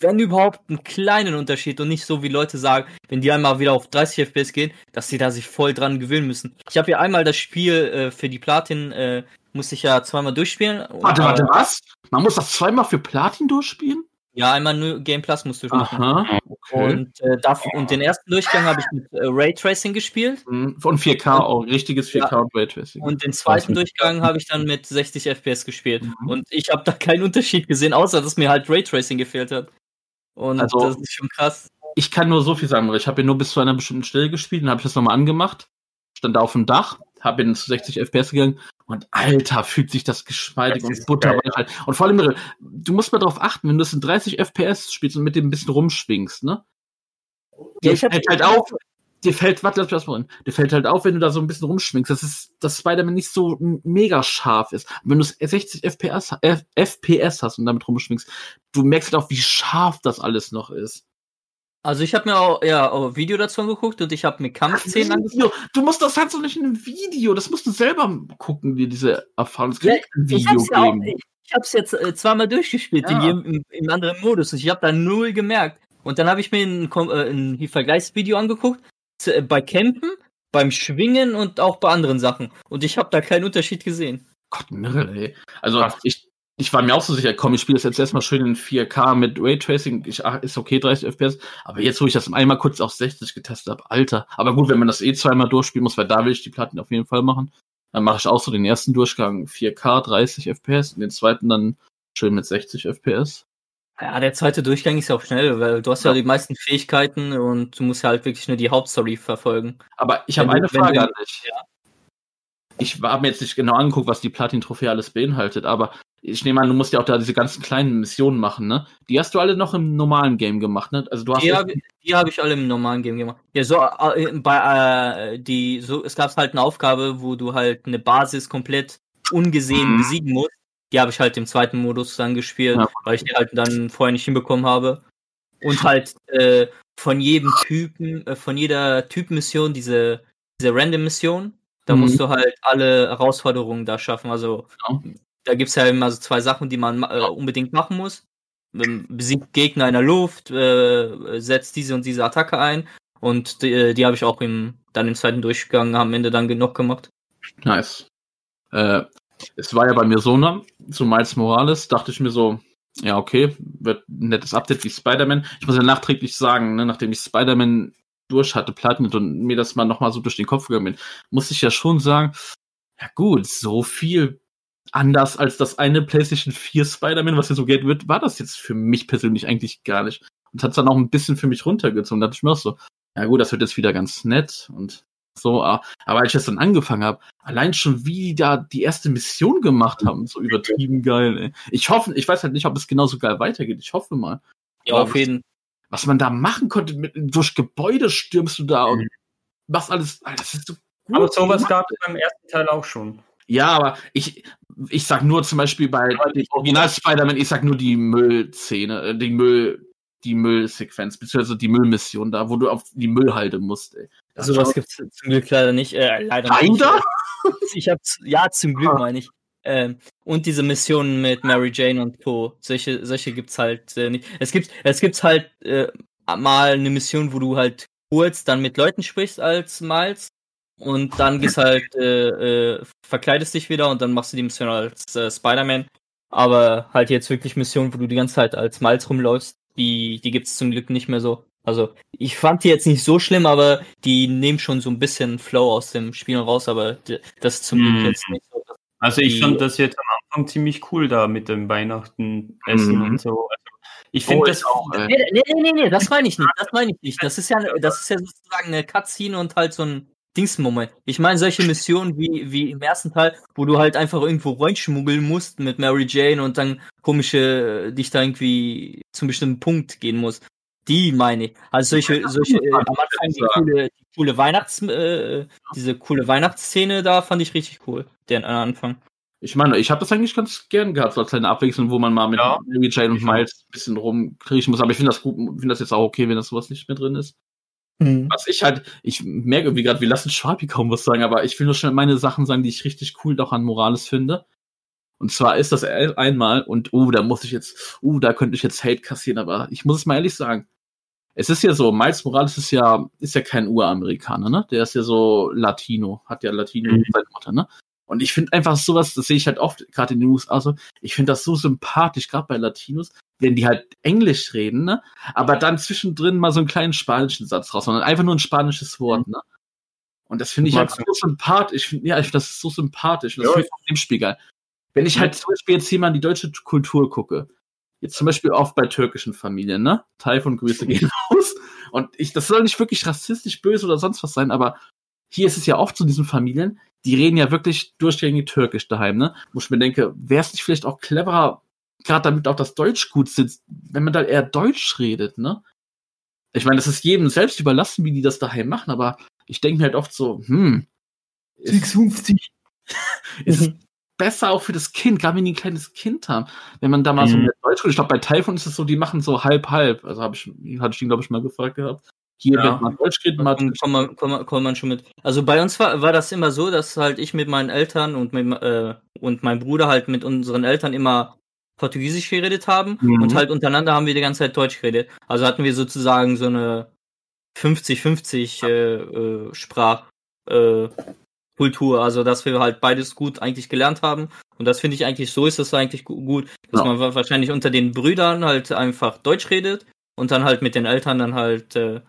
Speaker 1: wenn überhaupt, einen kleinen Unterschied und nicht so, wie Leute sagen, wenn die einmal wieder auf 30 FPS gehen, dass sie da sich voll dran gewöhnen müssen. Ich habe ja einmal das Spiel äh, für die Platin, äh, musste ich ja zweimal durchspielen.
Speaker 2: Warte,
Speaker 1: Äh,
Speaker 2: warte, was? Man muss das zweimal für Platin durchspielen?
Speaker 1: Ja, einmal nur Game Plus musst du spielen.
Speaker 2: Aha. Okay.
Speaker 1: Und, äh, dafür, und den ersten Durchgang habe ich mit äh, Raytracing gespielt.
Speaker 2: Mhm. Von 4K auch, richtiges 4K und Raytracing.
Speaker 1: Und den zweiten Durchgang habe ich dann mit 60 FPS gespielt.
Speaker 2: Mhm.
Speaker 1: Und ich habe da keinen Unterschied gesehen, außer dass mir halt Raytracing gefehlt hat. Und
Speaker 2: Also-
Speaker 1: das ist schon krass.
Speaker 2: ich kann nur so viel sagen, ich habe hier nur bis zu einer bestimmten Stelle gespielt, dann habe ich das nochmal angemacht, stand da auf dem Dach, habe in zu 60 FPS gegangen und Alter, fühlt sich das geschmeidig
Speaker 3: Das
Speaker 2: und butterweich halt. Und vor allem, du musst mal darauf achten, wenn du es in 30 FPS spielst und mit dem ein bisschen rumschwingst, ne?
Speaker 1: Ja,
Speaker 2: Dir
Speaker 1: hab-
Speaker 2: fällt halt auf, dir fällt, warte, lass mich das mal hin. Dir fällt halt auf, wenn du da so ein bisschen rumschwingst, dass es, dass Spider-Man nicht so mega scharf ist. Und wenn du es 60 FPS, FPS hast und damit rumschwingst, du merkst halt auch, wie scharf das alles noch ist.
Speaker 1: Also ich habe mir auch ja auch ein Video dazu angeguckt und ich habe mir Kampfszenen angeguckt.
Speaker 2: Video. Du musst das halt so nicht in einem Video. Das musst du selber gucken, dir diese Erfahrung. Kann
Speaker 1: Ja,
Speaker 2: ein
Speaker 1: Ich
Speaker 2: Video
Speaker 1: hab's ja auch, ich, ich hab's jetzt äh, zweimal durchgespielt
Speaker 2: Ja.
Speaker 1: in jedem, im, im anderen Modus und ich habe da null gemerkt. Und dann habe ich mir ein, äh, ein Vergleichsvideo angeguckt zu, äh, bei Kämpfen, beim Schwingen und auch bei anderen Sachen. Und ich habe da keinen Unterschied gesehen.
Speaker 2: Gott, Mirrell, ey. Also ich, ich war mir auch so sicher, komm, ich spiele das jetzt erstmal schön in 4K mit Raytracing. Ich, ach, ist okay, 30 FPS. Aber jetzt, wo ich das einmal kurz auf 60 getestet habe, Alter. Aber gut, wenn man das eh zweimal durchspielen muss, weil da will ich die Platten auf jeden Fall machen. Dann mache ich auch so den ersten Durchgang 4K, 30 FPS und den zweiten dann schön mit 60 FPS.
Speaker 1: Ja, der zweite Durchgang ist ja auch schnell, weil du hast ja,
Speaker 2: Ja.
Speaker 1: die meisten Fähigkeiten und du musst ja halt wirklich nur die Hauptstory verfolgen.
Speaker 2: Aber ich habe eine Frage
Speaker 1: du-
Speaker 2: an dich. Ich habe mir jetzt nicht genau angeguckt, was die Platin-Trophäe alles beinhaltet, aber ich nehme an, du musst ja auch da diese ganzen kleinen Missionen machen, ne? Die hast du alle noch im normalen Game gemacht, ne? Also du hast
Speaker 1: Die habe hab ich alle im normalen Game gemacht. Ja, so äh, bei äh, die so es gab halt eine Aufgabe, wo du halt eine Basis komplett ungesehen
Speaker 2: Mhm.
Speaker 1: besiegen musst. Die habe ich halt im zweiten Modus dann gespielt,
Speaker 2: Ja.
Speaker 1: weil ich die halt dann vorher nicht hinbekommen habe. Und halt äh, von jedem Typen, äh, von jeder Typmission diese diese Random Mission, da
Speaker 2: Mhm.
Speaker 1: musst du halt alle Herausforderungen da schaffen. Also
Speaker 2: Genau.
Speaker 1: Da gibt's ja immer so zwei Sachen, die man äh, unbedingt machen muss. Ähm, Besiegt Gegner in der Luft, äh, setzt diese und diese Attacke ein. Und die, äh, die habe ich auch im, dann im zweiten Durchgang am Ende dann genug gemacht.
Speaker 2: Nice. Äh, es war ja bei mir so, ne? Zu Miles Morales dachte ich mir so, ja, okay, wird ein nettes Update wie Spider-Man. Ich muss ja nachträglich sagen, ne, nachdem ich Spider-Man durch hatte, Platinum und mir das mal nochmal so durch den Kopf gegangen bin, muss ich ja schon sagen, ja gut, so viel anders als das eine PlayStation 4 Spider-Man, was hier so geht wird, war das jetzt für mich persönlich eigentlich gar nicht. Und hat dann auch ein bisschen für mich runtergezogen. Da dachte ich mir auch so, ja gut, das wird jetzt wieder ganz nett und so, ah, aber als ich das dann angefangen habe, allein schon wie die da die erste Mission gemacht haben, so übertrieben geil, ey. Ich hoffe, ich weiß halt nicht, ob es genauso geil weitergeht. Ich hoffe mal.
Speaker 1: Ja, auf jeden
Speaker 2: Was man da machen konnte, mit, durch Gebäude stürmst du da und
Speaker 3: Mhm.
Speaker 2: machst alles, das ist so gut.
Speaker 3: Aber sowas gab es beim ersten Teil auch schon.
Speaker 2: Ja, aber ich, ich sag nur zum Beispiel bei dem Original Spider-Man, ich sag nur die Müllszene, äh, die Müll, die Müllsequenz, beziehungsweise die Müllmission da, wo du auf die Müllhalde musst, ey. Das
Speaker 1: Sowas
Speaker 2: war-
Speaker 1: gibt's zum Glück leider nicht. Äh, leider
Speaker 2: Nein,
Speaker 1: nicht.
Speaker 2: da?
Speaker 1: Ich hab's, ja, zum Glück
Speaker 2: Ah.
Speaker 1: meine ich. Ähm, und diese Missionen mit Mary Jane und Co. Solche, solche gibt's halt äh, nicht. Es gibt, es gibt's halt äh, mal eine Mission, wo du halt kurz dann mit Leuten sprichst als Miles und dann gehst halt, äh, äh, verkleidest dich wieder und dann machst du die Mission als äh, Spider-Man. Aber halt jetzt wirklich Missionen, wo du die ganze Zeit als Miles rumläufst, die, die gibt's zum Glück nicht mehr so. Also, ich fand die jetzt nicht so schlimm, aber die nehmen schon so ein bisschen Flow aus dem Spiel raus, aber das ist zum Glück
Speaker 3: Mhm.
Speaker 1: jetzt nicht so.
Speaker 3: Also ich fand das jetzt am Anfang ziemlich cool da mit dem Weihnachten essen
Speaker 2: Mhm.
Speaker 3: und so. Also ich
Speaker 2: Oh,
Speaker 3: finde
Speaker 2: ich
Speaker 3: das
Speaker 2: auch.
Speaker 1: Nee, nee, nee, nee, nee, das meine ich nicht, das meine ich nicht. Das ist ja, das ist ja sozusagen eine Cutscene und halt so ein Dingsmoment. Ich meine solche Missionen wie, wie im ersten Teil, wo du halt einfach irgendwo reinschmuggeln musst mit Mary Jane und dann komische, äh, dich da irgendwie zum bestimmten Punkt gehen musst. Die meine ich. Also solche, solche, äh, am Anfang die coole, die coole Weihnachts, äh, diese coole Weihnachtsszene da fand ich richtig cool, den Anfang.
Speaker 2: Ich meine, ich habe das eigentlich ganz gern gehabt, so als kleine Abwechslung, wo man mal mit
Speaker 3: Ja.
Speaker 2: Mary Jane und. Miles ein bisschen rumkriechen muss. Aber ich finde das gut, finde das jetzt auch okay, wenn das sowas nicht mehr drin ist. Was ich halt, ich merke irgendwie gerade, wir lassen Schwabi kaum was sagen, aber ich will nur schnell meine Sachen sagen, die ich richtig cool doch an Morales finde. Und zwar ist das einmal, und uh, da muss ich jetzt, uh, da könnte ich jetzt Hate kassieren, aber ich muss es mal ehrlich sagen. Es ist ja so, Miles Morales ist ja, ist ja kein Uramerikaner, ne? Der ist ja so Latino, hat ja Latino
Speaker 3: Mhm.
Speaker 2: seine Mutter, ne? Und ich finde einfach sowas, das sehe ich halt oft, gerade in den USA so, ich finde das so sympathisch, gerade bei Latinos, wenn die halt Englisch reden, ne? Aber dann zwischendrin mal so einen kleinen spanischen Satz raus, sondern einfach nur ein spanisches Wort, ne? Und das finde ich einfach so sympathisch. Ich find, ja, ich, das ist so sympathisch. Und das
Speaker 3: Ja.
Speaker 2: finde ich auch im Spiel geil. Wenn ich halt zum Beispiel jetzt hier mal in die deutsche Kultur gucke, jetzt zum Beispiel oft bei türkischen Familien, ne? Teil von Grüße gehen raus. Und ich, das soll nicht wirklich rassistisch, böse oder sonst was sein, aber hier ist es ja oft so in diesen Familien, die reden ja wirklich durchgängig türkisch daheim, ne? Wo ich mir denke, wäre es nicht vielleicht auch cleverer, gerade damit auch das Deutsch gut sitzt, wenn man da eher Deutsch redet, ne? Ich meine, das ist jedem selbst überlassen, wie die das daheim machen, aber ich denke mir halt oft so, hm, ist,
Speaker 3: 650.
Speaker 2: ist besser auch für das Kind, gerade wenn die ein kleines Kind haben, wenn man da mal so
Speaker 3: Mhm.
Speaker 2: mehr Deutsch redet. Ich glaube, bei Typhon ist es so, die machen so halb-halb. Also habe ich, hatte ich ihn, glaube ich, mal gefragt gehabt. Hier
Speaker 3: Ja.
Speaker 2: wird man Deutsch reden, mal
Speaker 1: Kommt komm man, komm man, komm man schon mit. Also bei uns war, war das immer so, dass halt ich mit meinen Eltern und mit, äh, und mein Bruder halt mit unseren Eltern immer Portugiesisch geredet haben
Speaker 2: Mhm.
Speaker 1: und halt untereinander haben wir die ganze Zeit Deutsch geredet. Also hatten wir sozusagen so eine 50-50 äh, äh, Sprach, äh, Kultur, also dass wir halt beides gut eigentlich gelernt haben. Und das finde ich eigentlich, so ist es eigentlich gu- gut, dass
Speaker 2: Ja.
Speaker 1: man wa- wahrscheinlich unter den Brüdern halt einfach Deutsch redet und dann halt mit den Eltern dann halt äh,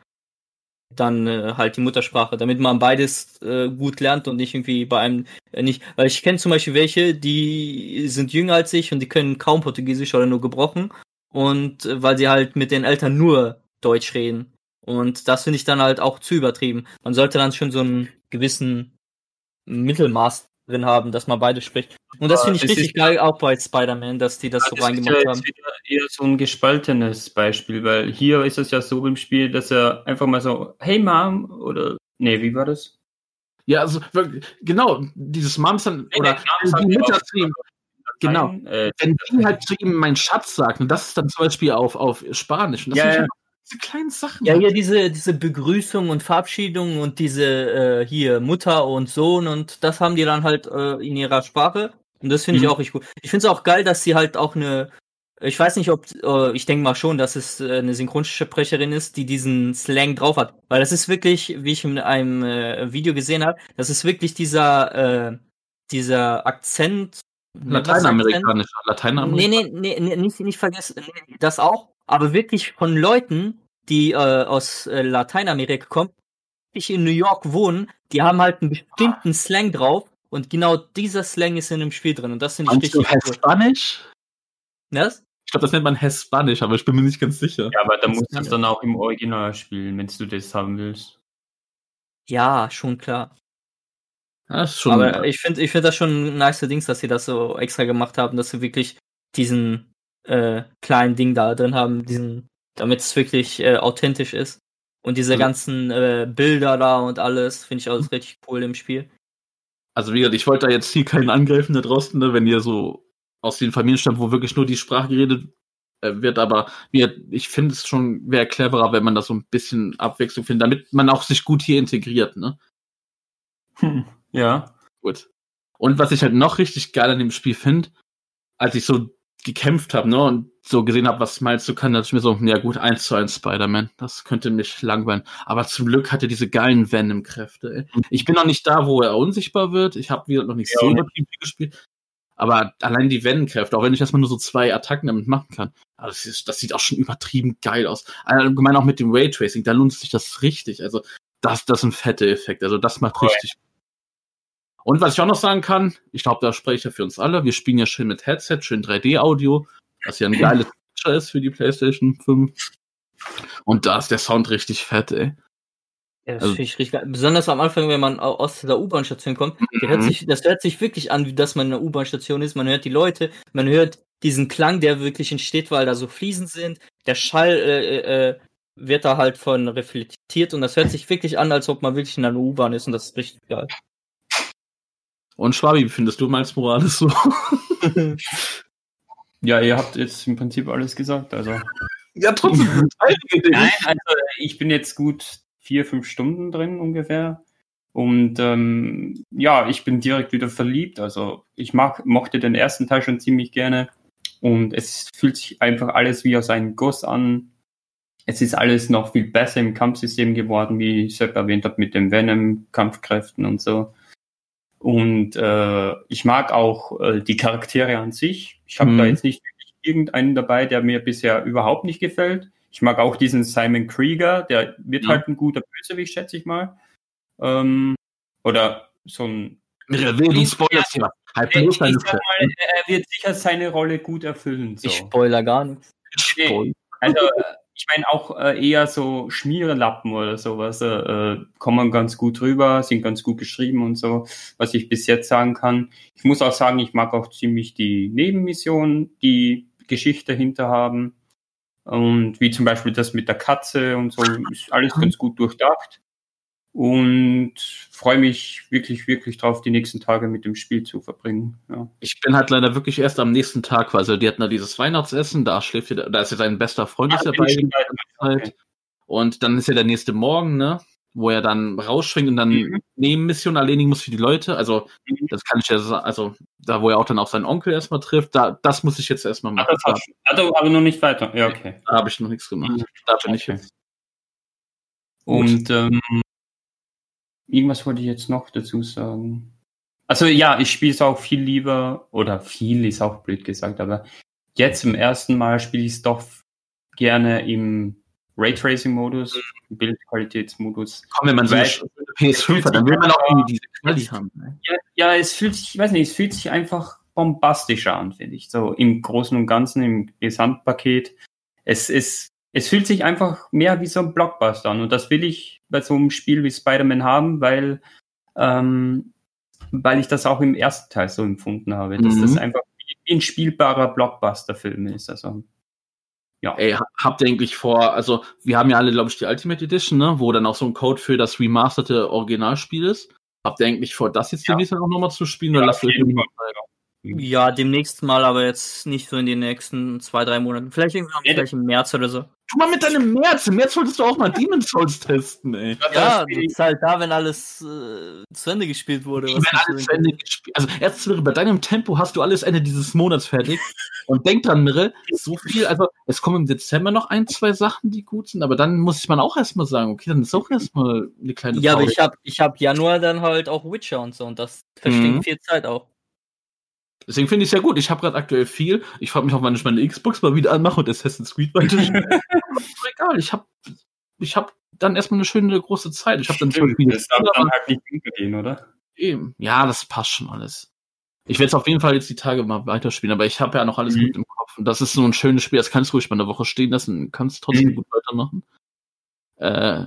Speaker 1: dann äh, halt die Muttersprache, damit man beides äh, gut lernt und nicht irgendwie bei einem äh, nicht, weil ich kenne zum Beispiel welche, die sind jünger als ich und die können kaum Portugiesisch oder nur gebrochen und äh, weil sie halt mit den Eltern nur Deutsch reden und das finde ich dann halt auch zu übertrieben. Man sollte dann schon so einen gewissen Mittelmaß drin haben, dass man beides spricht. Und das finde ich
Speaker 3: es
Speaker 1: richtig geil auch bei Spider-Man, dass die das so
Speaker 3: Das ist ja
Speaker 1: reingemacht haben.
Speaker 3: eher so ein gespaltenes Beispiel, weil hier ist es ja so im Spiel, dass er einfach mal so, hey Mom, oder, nee, wie war das?
Speaker 2: Ja, also genau, dieses Moms dann, oder
Speaker 3: Nee, hat
Speaker 2: die
Speaker 3: ja
Speaker 2: Mutter
Speaker 3: auch-
Speaker 2: zu ihm, genau,
Speaker 3: äh,
Speaker 2: wenn die halt zu ihm mein Schatz sagt, und das ist dann zum Beispiel auf, auf Spanisch, und das
Speaker 3: Ja,
Speaker 2: sind
Speaker 3: ja.
Speaker 2: Diese kleinen Sachen.
Speaker 1: Ja, hier diese, diese Begrüßung und Verabschiedung und diese äh, hier Mutter und Sohn und das haben die dann halt äh, in ihrer Sprache. Und das finde ich
Speaker 2: Mhm.
Speaker 1: auch richtig gut. Ich finde es auch geil, dass sie halt auch eine, ich weiß nicht, ob, äh, ich denke mal schon, dass es äh, eine Synchronsprecherin ist, die diesen Slang drauf hat. Weil das ist wirklich, wie ich in einem äh, Video gesehen habe, das ist wirklich dieser, äh, dieser Akzent. was Akzent?
Speaker 2: Lateinamerikanisch, Lateinamerikanisch.
Speaker 1: Nee, nee, nee, nee nicht, nicht vergessen, nee, das auch, aber wirklich von Leuten, die äh, aus äh, Lateinamerika kommen, die in New York wohnen, die haben halt einen bestimmten Slang drauf und genau dieser Slang ist in dem Spiel drin und das finde ich
Speaker 2: du
Speaker 1: richtig cool.
Speaker 2: Hispanisch?
Speaker 1: Was?
Speaker 2: Ich glaube, das nennt man Hispanisch, aber ich bin mir nicht ganz sicher.
Speaker 3: ja, aber da
Speaker 1: das
Speaker 3: musst du es dann auch im Original spielen, wenn du das haben willst.
Speaker 1: Ja, schon klar.
Speaker 2: Ja, ist schon,
Speaker 1: aber ich finde ich finde das schon ein nice Dings, dass sie das so extra gemacht haben, dass sie wirklich diesen äh, kleinen Ding da drin haben, diesen, damit es wirklich äh, authentisch ist. Und diese
Speaker 2: Also-
Speaker 1: ganzen äh, Bilder da und alles, finde ich alles richtig cool im Spiel.
Speaker 2: also wie gesagt, ich wollte da jetzt hier keinen angreifen da draußen, ne, wenn ihr so aus den Familien stammt, wo wirklich nur die Sprache geredet äh, wird, aber mir, ich finde es schon, wäre cleverer, wenn man da so ein bisschen Abwechslung findet, damit man auch sich gut hier integriert, ne?
Speaker 3: Hm. Ja.
Speaker 2: Gut. Und was ich halt noch richtig geil an dem Spiel finde, als ich so gekämpft habe, ne, und so gesehen habe, was Miles so kann, dachte ich mir so, ja gut, eins zu eins Spider-Man, das könnte mich langweilen. Aber zum Glück hatte diese geilen Venom-Kräfte. ey. Ich bin noch nicht da, wo er unsichtbar wird. Ich habe wieder noch nicht
Speaker 3: Ja,
Speaker 2: so viel gespielt. Aber allein die Venom-Kräfte, auch wenn ich erstmal nur so zwei Attacken damit machen kann, aber das, ist, das sieht auch schon übertrieben geil aus. Allgemein auch mit dem Raytracing, da lohnt sich das richtig. Also, das, das sind fette Effekte. Also, das macht richtig und was ich auch noch sagen kann, ich glaube, da spreche ich ja für uns alle, wir spielen ja schön mit Headset, schön 3D-Audio, was ja ein geiles Feature ist für die PlayStation 5. Und da ist der Sound richtig fett, ey.
Speaker 1: Ja, das
Speaker 2: Also-
Speaker 1: finde ich richtig geil. Besonders am Anfang, wenn man au- aus der U-Bahn-Station kommt, der hört
Speaker 2: Mhm.
Speaker 1: sich, das hört sich wirklich an, wie dass man in einer U-Bahn-Station ist. Man hört die Leute, man hört diesen Klang, der wirklich entsteht, weil da so Fliesen sind. Der Schall äh, äh, wird da halt von reflektiert und das hört sich wirklich an, als ob man wirklich in einer U-Bahn ist und das ist richtig geil.
Speaker 2: Und Schwabi, wie findest du Miles Morales so?
Speaker 3: Ja, ihr habt jetzt im Prinzip alles gesagt, also.
Speaker 2: ja, trotzdem.
Speaker 3: Nein, also ich bin jetzt gut vier, fünf Stunden drin ungefähr. Und ähm, ja, ich bin direkt wieder verliebt. Also ich mag, mochte den ersten Teil schon ziemlich gerne. Und es fühlt sich einfach alles wie aus einem Guss an. Es ist alles noch viel besser im Kampfsystem geworden, wie Sepp erwähnt hat, mit den Venom-Kampfkräften und so. Und äh, ich mag auch äh, die Charaktere an sich. Ich habe
Speaker 2: Mhm.
Speaker 3: da jetzt nicht wirklich irgendeinen dabei, der mir bisher überhaupt nicht gefällt. Ich mag auch diesen Simon Krieger, der wird
Speaker 2: Ja.
Speaker 3: halt ein guter Bösewicht, schätze ich mal. Ähm, oder so ein.
Speaker 2: Wir hier. Halt
Speaker 3: Ich,
Speaker 2: bloß
Speaker 3: ich sag mal, er wird sicher seine Rolle gut erfüllen. So.
Speaker 1: Ich spoiler gar nichts.
Speaker 2: Spoil-
Speaker 3: Also, ich meine auch äh, eher so Schmierlappen oder sowas äh, äh, kommen ganz gut rüber, sind ganz gut geschrieben und so, was ich bis jetzt sagen kann. Ich muss auch sagen, ich mag auch ziemlich die Nebenmissionen, die Geschichte hinter haben. Und wie zum Beispiel das mit der Katze und so, ist alles ganz gut durchdacht. Und freue mich wirklich, wirklich drauf, die nächsten Tage mit dem Spiel zu verbringen. Ja.
Speaker 2: Ich bin halt leider wirklich erst am nächsten Tag, weil also die hatten da dieses Weihnachtsessen, da schläft ja, da ist ja sein bester Freund ist
Speaker 3: Ah,
Speaker 2: dabei.
Speaker 3: ich.
Speaker 2: Zeit. Und dann ist ja der nächste Morgen, ne? Wo er dann rausschwingt und dann
Speaker 3: Mhm.
Speaker 2: Nebenmission erledigen muss für die Leute. Also,
Speaker 3: Mhm.
Speaker 2: das kann ich ja sagen, also da wo er auch dann auch seinen Onkel erstmal trifft, da, das muss ich jetzt erstmal machen.
Speaker 3: das hast du- ah, du- aber noch nicht weiter. Ja, okay.
Speaker 2: Da habe ich noch nichts gemacht.
Speaker 3: Mhm.
Speaker 2: Da bin ich
Speaker 3: Okay.
Speaker 2: jetzt.
Speaker 3: Und ähm, irgendwas wollte ich jetzt noch dazu sagen. Also ja, ich spiele es auch viel lieber, oder viel ist auch blöd gesagt, aber jetzt zum ersten Mal spiele ich es doch gerne im Raytracing-Modus, Bildqualitätsmodus.
Speaker 2: Komm, wenn man so eine
Speaker 3: Weil-
Speaker 2: schöne PS5 hat, dann will man auch irgendwie diese Quali haben. Ne?
Speaker 3: Ja, ja, es fühlt sich, ich weiß nicht, es fühlt sich einfach bombastischer an, finde ich. So im Großen und Ganzen, im Gesamtpaket. Es ist, es fühlt sich einfach mehr wie so ein Blockbuster an. Und das will ich bei so einem Spiel wie Spider-Man haben, weil, ähm, weil ich das auch im ersten Teil so empfunden habe, dass
Speaker 2: Mhm.
Speaker 3: das einfach wie ein spielbarer Blockbuster-Film ist. Also, ja.
Speaker 2: Ey, ha- habt ihr eigentlich vor, also wir haben ja alle, glaube ich, die Ultimate Edition, ne, wo dann auch so ein Code für das remasterte Originalspiel ist. Habt ihr eigentlich vor, das jetzt
Speaker 3: Ja.
Speaker 2: demnächst auch nochmal zu spielen
Speaker 3: Ja,
Speaker 2: oder lasst ihr
Speaker 1: Ja, demnächst mal, aber jetzt nicht so in den nächsten zwei, drei Monaten. Vielleicht irgendwann
Speaker 3: Ja,
Speaker 1: vielleicht im März oder so.
Speaker 2: Tu mal mit deinem März. Im März solltest du auch mal Demon's Souls testen, ey.
Speaker 1: Ja,
Speaker 3: das
Speaker 1: ist halt da, wenn alles äh, zu Ende gespielt wurde.
Speaker 2: Wenn alles zu Ende gespielt. Also erstens, bei deinem Tempo hast du alles Ende dieses Monats fertig. Und denk dran, Mirre, so viel, also es kommen im Dezember noch ein, zwei Sachen, die gut sind, aber dann muss man auch erstmal sagen, okay, dann ist auch erstmal eine kleine
Speaker 1: Ja, aber
Speaker 2: Pause.
Speaker 1: ich hab, ich hab Januar dann halt auch Witcher und so und das verstinkt
Speaker 2: Mhm.
Speaker 1: viel Zeit auch.
Speaker 2: Deswegen finde ich es ja gut. Ich habe gerade aktuell viel. Ich frage mich auch, wann ich meine Xbox mal wieder anmache und Assassin's Creed weiterspiele. Egal. Ich habe ich hab dann erstmal eine schöne große Zeit. Ich habe dann zwar viele
Speaker 3: das darf
Speaker 2: Spiele,
Speaker 3: dann
Speaker 2: aber
Speaker 3: halt nicht untergehen, oder?
Speaker 2: eben. Ja, das passt schon alles. Ich werde es auf jeden Fall jetzt die Tage mal weiterspielen, aber ich habe ja noch alles
Speaker 3: Mhm.
Speaker 2: gut im Kopf. Und das ist so ein schönes Spiel, das kannst du ruhig mal eine Woche stehen lassen, kannst trotzdem
Speaker 3: Mhm.
Speaker 2: gut weitermachen. Äh,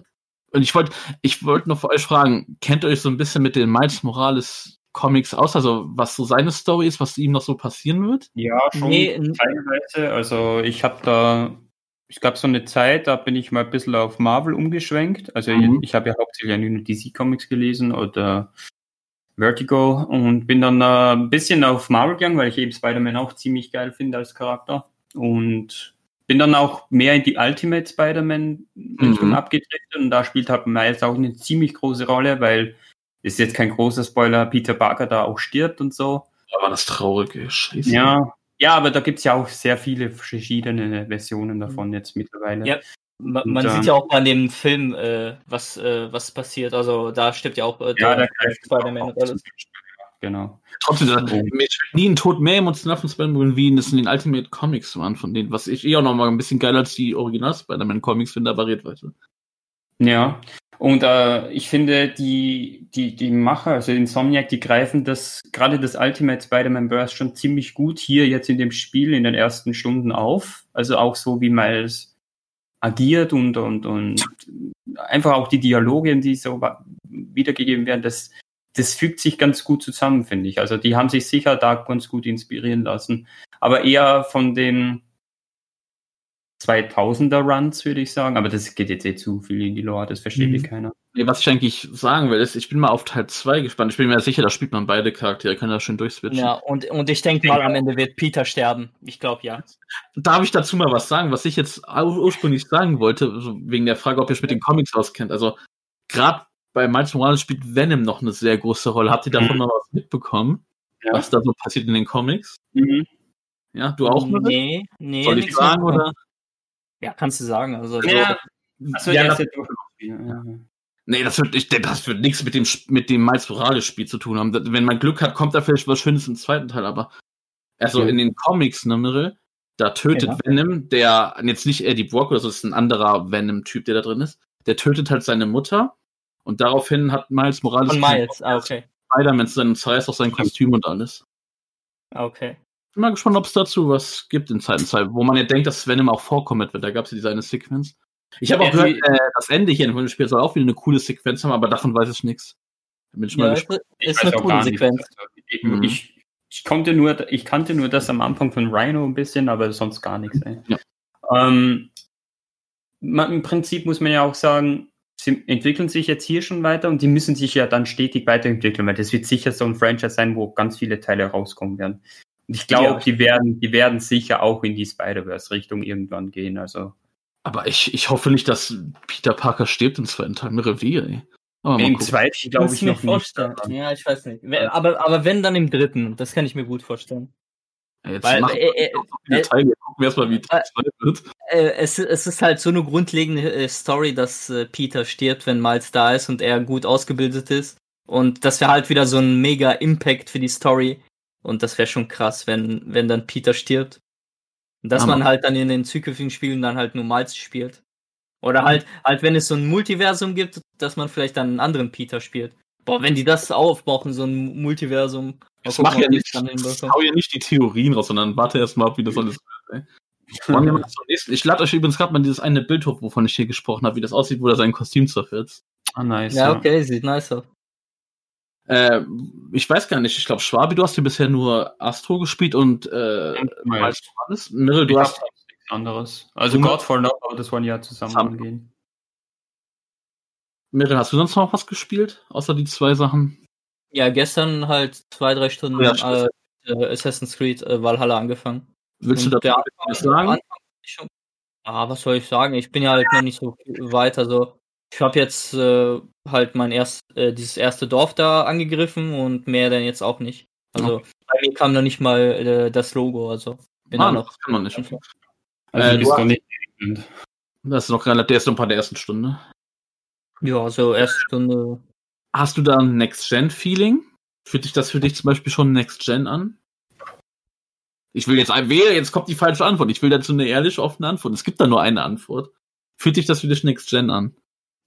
Speaker 2: und ich wollte ich wollte noch für euch fragen, kennt ihr euch so ein bisschen mit den Miles Morales Comics aus, also was so seine Story ist, was ihm noch so passieren wird?
Speaker 3: Ja, schon
Speaker 1: Nee,
Speaker 3: teilweise. Also ich habe da, es gab so eine Zeit, da bin ich mal ein bisschen auf Marvel umgeschwenkt. Also
Speaker 2: Mhm.
Speaker 3: ich, ich habe ja hauptsächlich nur DC-Comics gelesen oder Vertigo und bin dann äh, ein bisschen auf Marvel gegangen, weil ich eben Spider-Man auch ziemlich geil finde als Charakter. Und bin dann auch mehr in die Ultimate Spider-Man-Richtung
Speaker 2: Mhm.
Speaker 3: abgedriftet und da spielt halt Miles auch eine ziemlich große Rolle, weil ist jetzt kein großer Spoiler, Peter Parker da auch stirbt und so.
Speaker 2: Da war das traurige Scheiße.
Speaker 3: Ja, ja, aber da gibt's ja auch sehr viele verschiedene Versionen davon jetzt mittlerweile.
Speaker 1: Ja. Man,
Speaker 3: Und,
Speaker 1: man sieht ja auch bei dem Film, äh, was, äh, was passiert. Also da stirbt ja auch äh,
Speaker 3: ja
Speaker 1: der Spider-Man und alles.
Speaker 3: Genau.
Speaker 2: Trotzdem, da-
Speaker 3: Oh.
Speaker 2: mir ist nie ein Tod mehr emotional von Spider-Man, wie das in den Ultimate Comics waren von denen, was ich eh auch noch mal ein bisschen geiler als die Original Spider-Man Comics finde, aber red weiter.
Speaker 3: Ja. Und äh, ich finde, die, die, die Macher, also Insomniac, die greifen das, gerade das Ultimate Spider-Man Burst schon ziemlich gut hier jetzt in dem Spiel in den ersten Stunden auf. Also auch so, wie Miles agiert und, und, und einfach auch die Dialoge, die so wiedergegeben werden, das, das fügt sich ganz gut zusammen, finde ich. Also die haben sich sicher da ganz gut inspirieren lassen. Aber eher von den 2000er Runs, würde ich sagen. Aber das geht jetzt eh zu viel in die Lore, das versteht
Speaker 1: Mhm.
Speaker 3: keiner.
Speaker 2: Nee, was ich eigentlich sagen will, ist, ich bin mal auf Teil 2 gespannt. Ich bin mir sicher, da spielt man beide Charaktere, kann da schön durchswitchen.
Speaker 1: Ja, und, und ich denke mal, am Ende wird Peter sterben. Ich glaube ja.
Speaker 2: Darf ich dazu mal was sagen, was ich jetzt ur- ursprünglich sagen wollte, wegen der Frage, ob ihr euch mit den Comics auskennt. Also, gerade bei Miles Morales spielt Venom noch eine sehr große Rolle. Habt ihr davon
Speaker 3: Mhm.
Speaker 2: mal was mitbekommen?
Speaker 3: Ja.
Speaker 2: Was da so passiert in den Comics?
Speaker 3: Mhm.
Speaker 2: Ja, du auch?
Speaker 1: Nee, nee.
Speaker 2: Soll ich sagen, oder?
Speaker 1: Ja, kannst du sagen. Also,
Speaker 3: Ja, Achso,
Speaker 2: ja, das,
Speaker 3: ist ja
Speaker 2: nee, das wird, ich, das wird nichts mit dem, mit dem Miles Morales Spiel zu tun haben. Wenn man Glück hat, kommt da vielleicht was Schönes im zweiten Teil, aber also
Speaker 3: Ja.
Speaker 2: in den Comics, ne, Mirre, da tötet
Speaker 1: Ja.
Speaker 2: Venom, der jetzt nicht Eddie Brock oder so, das ist ein anderer Venom-Typ, der da drin ist, der tötet halt seine Mutter und daraufhin hat Miles Morales
Speaker 1: Von Miles. Ah, okay.
Speaker 2: Spider-Man zu seinem zerreißt auch sein Kostüm und alles.
Speaker 1: Ah, Okay.
Speaker 2: Bin mal gespannt, ob es dazu was gibt in Zeiten 2, wo man ja denkt, dass Venom auch vorkommen wird. Da gab es ja diese eine Sequenz. Ich habe auch gehört, äh, das Ende hier in dem Spiel soll auch wieder eine coole Sequenz haben, aber davon weiß ich nichts. Bin ich mal
Speaker 1: Ja, ist,
Speaker 2: gespannt.
Speaker 1: ist eine
Speaker 3: auch
Speaker 1: coole
Speaker 3: gar nichts.
Speaker 1: Sequenz.
Speaker 3: Also,
Speaker 2: Mhm.
Speaker 3: ich, ich, konnte nur, ich kannte nur das am Anfang von Rhino ein bisschen, aber sonst gar nichts. Ey.
Speaker 2: Ja.
Speaker 3: Ähm, man, Im Prinzip muss man ja auch sagen, sie entwickeln sich jetzt hier schon weiter und die müssen sich ja dann stetig weiterentwickeln, weil das wird sicher so ein Franchise sein, wo ganz viele Teile rauskommen werden. Ich glaube,
Speaker 1: Ja.
Speaker 3: die werden, die werden sicher auch in die Spider-Verse-Richtung irgendwann gehen. Also
Speaker 2: Aber ich, ich hoffe nicht, dass Peter Parker stirbt im zweiten Teil. Mir Revier, ey. Aber
Speaker 3: im
Speaker 2: gucken.
Speaker 3: zweiten glaube ich
Speaker 1: mir
Speaker 3: noch nicht.
Speaker 1: vorstellen. Ja, ich weiß nicht. Wenn- Aber, aber wenn, dann im dritten. Das kann ich mir gut vorstellen.
Speaker 2: Jetzt
Speaker 1: Weil,
Speaker 2: machen
Speaker 1: äh, äh,
Speaker 2: wir viele
Speaker 1: äh,
Speaker 2: Teile. Gucken wir erstmal, wie
Speaker 1: äh,
Speaker 2: Teil 2 wird.
Speaker 1: Äh, es, es ist halt so eine grundlegende äh, Story, dass äh, Peter stirbt, wenn Miles da ist und er gut ausgebildet ist. Und das wäre halt wieder so ein mega Impact für die Story. Und das wäre schon krass, wenn, wenn dann Peter stirbt. Und dass
Speaker 2: Hammer.
Speaker 1: man halt dann in den zukünftigen Spielen dann halt nur Miles spielt. Oder halt, halt, wenn es so ein Multiversum gibt, dass man vielleicht dann einen anderen Peter spielt. Boah, wenn die das aufbauen, so ein Multiversum.
Speaker 2: Ich mache ja nicht, hau ja nicht die Theorien raus, sondern warte erst mal ab, wie das alles wird. Ey. Ich lade euch übrigens gerade mal dieses eine Bild hoch, wovon ich hier gesprochen habe, wie das aussieht, wo er sein Kostüm zerfällt.
Speaker 3: Ah, nice.
Speaker 1: Ja, okay, sieht nice aus.
Speaker 2: Äh, ich weiß gar nicht, ich glaube, Schwabi, du hast hier bisher nur Astro gespielt und äh,
Speaker 3: Ja.
Speaker 2: Morales. Mirrell, du
Speaker 3: Du
Speaker 2: hast
Speaker 3: nichts anderes. Also
Speaker 2: Du-
Speaker 3: Godfall noch, aber das wollen ja zusammen
Speaker 2: Zusammen.
Speaker 3: angehen.
Speaker 2: Mirrell, hast du sonst noch was gespielt, außer die zwei Sachen?
Speaker 1: Ja, gestern halt zwei, drei Stunden
Speaker 2: Ja,
Speaker 1: äh, äh, Assassin's Creed äh, Valhalla angefangen.
Speaker 2: Willst du
Speaker 1: Und
Speaker 2: da
Speaker 1: der
Speaker 2: was sagen?
Speaker 1: Schon- Ah, was soll ich sagen? Ich bin ja halt noch nicht so weit. Also ich habe jetzt äh, halt mein erst äh, dieses erste Dorf da angegriffen und mehr dann jetzt auch nicht. Also bei mir kam noch nicht mal äh, das Logo. Also bin
Speaker 2: Ah,
Speaker 1: da noch.
Speaker 2: das kann man nicht.
Speaker 3: Also
Speaker 2: Äh,
Speaker 3: du bist
Speaker 2: du
Speaker 3: doch nicht.
Speaker 2: Das ist noch relativ, der ist noch bei der ersten Stunde.
Speaker 1: Ja, so erste Stunde.
Speaker 2: Hast du da ein Next-Gen-Feeling? Fühlt sich das für dich zum Beispiel schon Next-Gen an? Ich will jetzt ein wähle, jetzt kommt die falsche Antwort. Ich will dazu eine ehrliche, offene Antwort. Es gibt da nur eine Antwort. Fühlt sich das für dich Next-Gen an?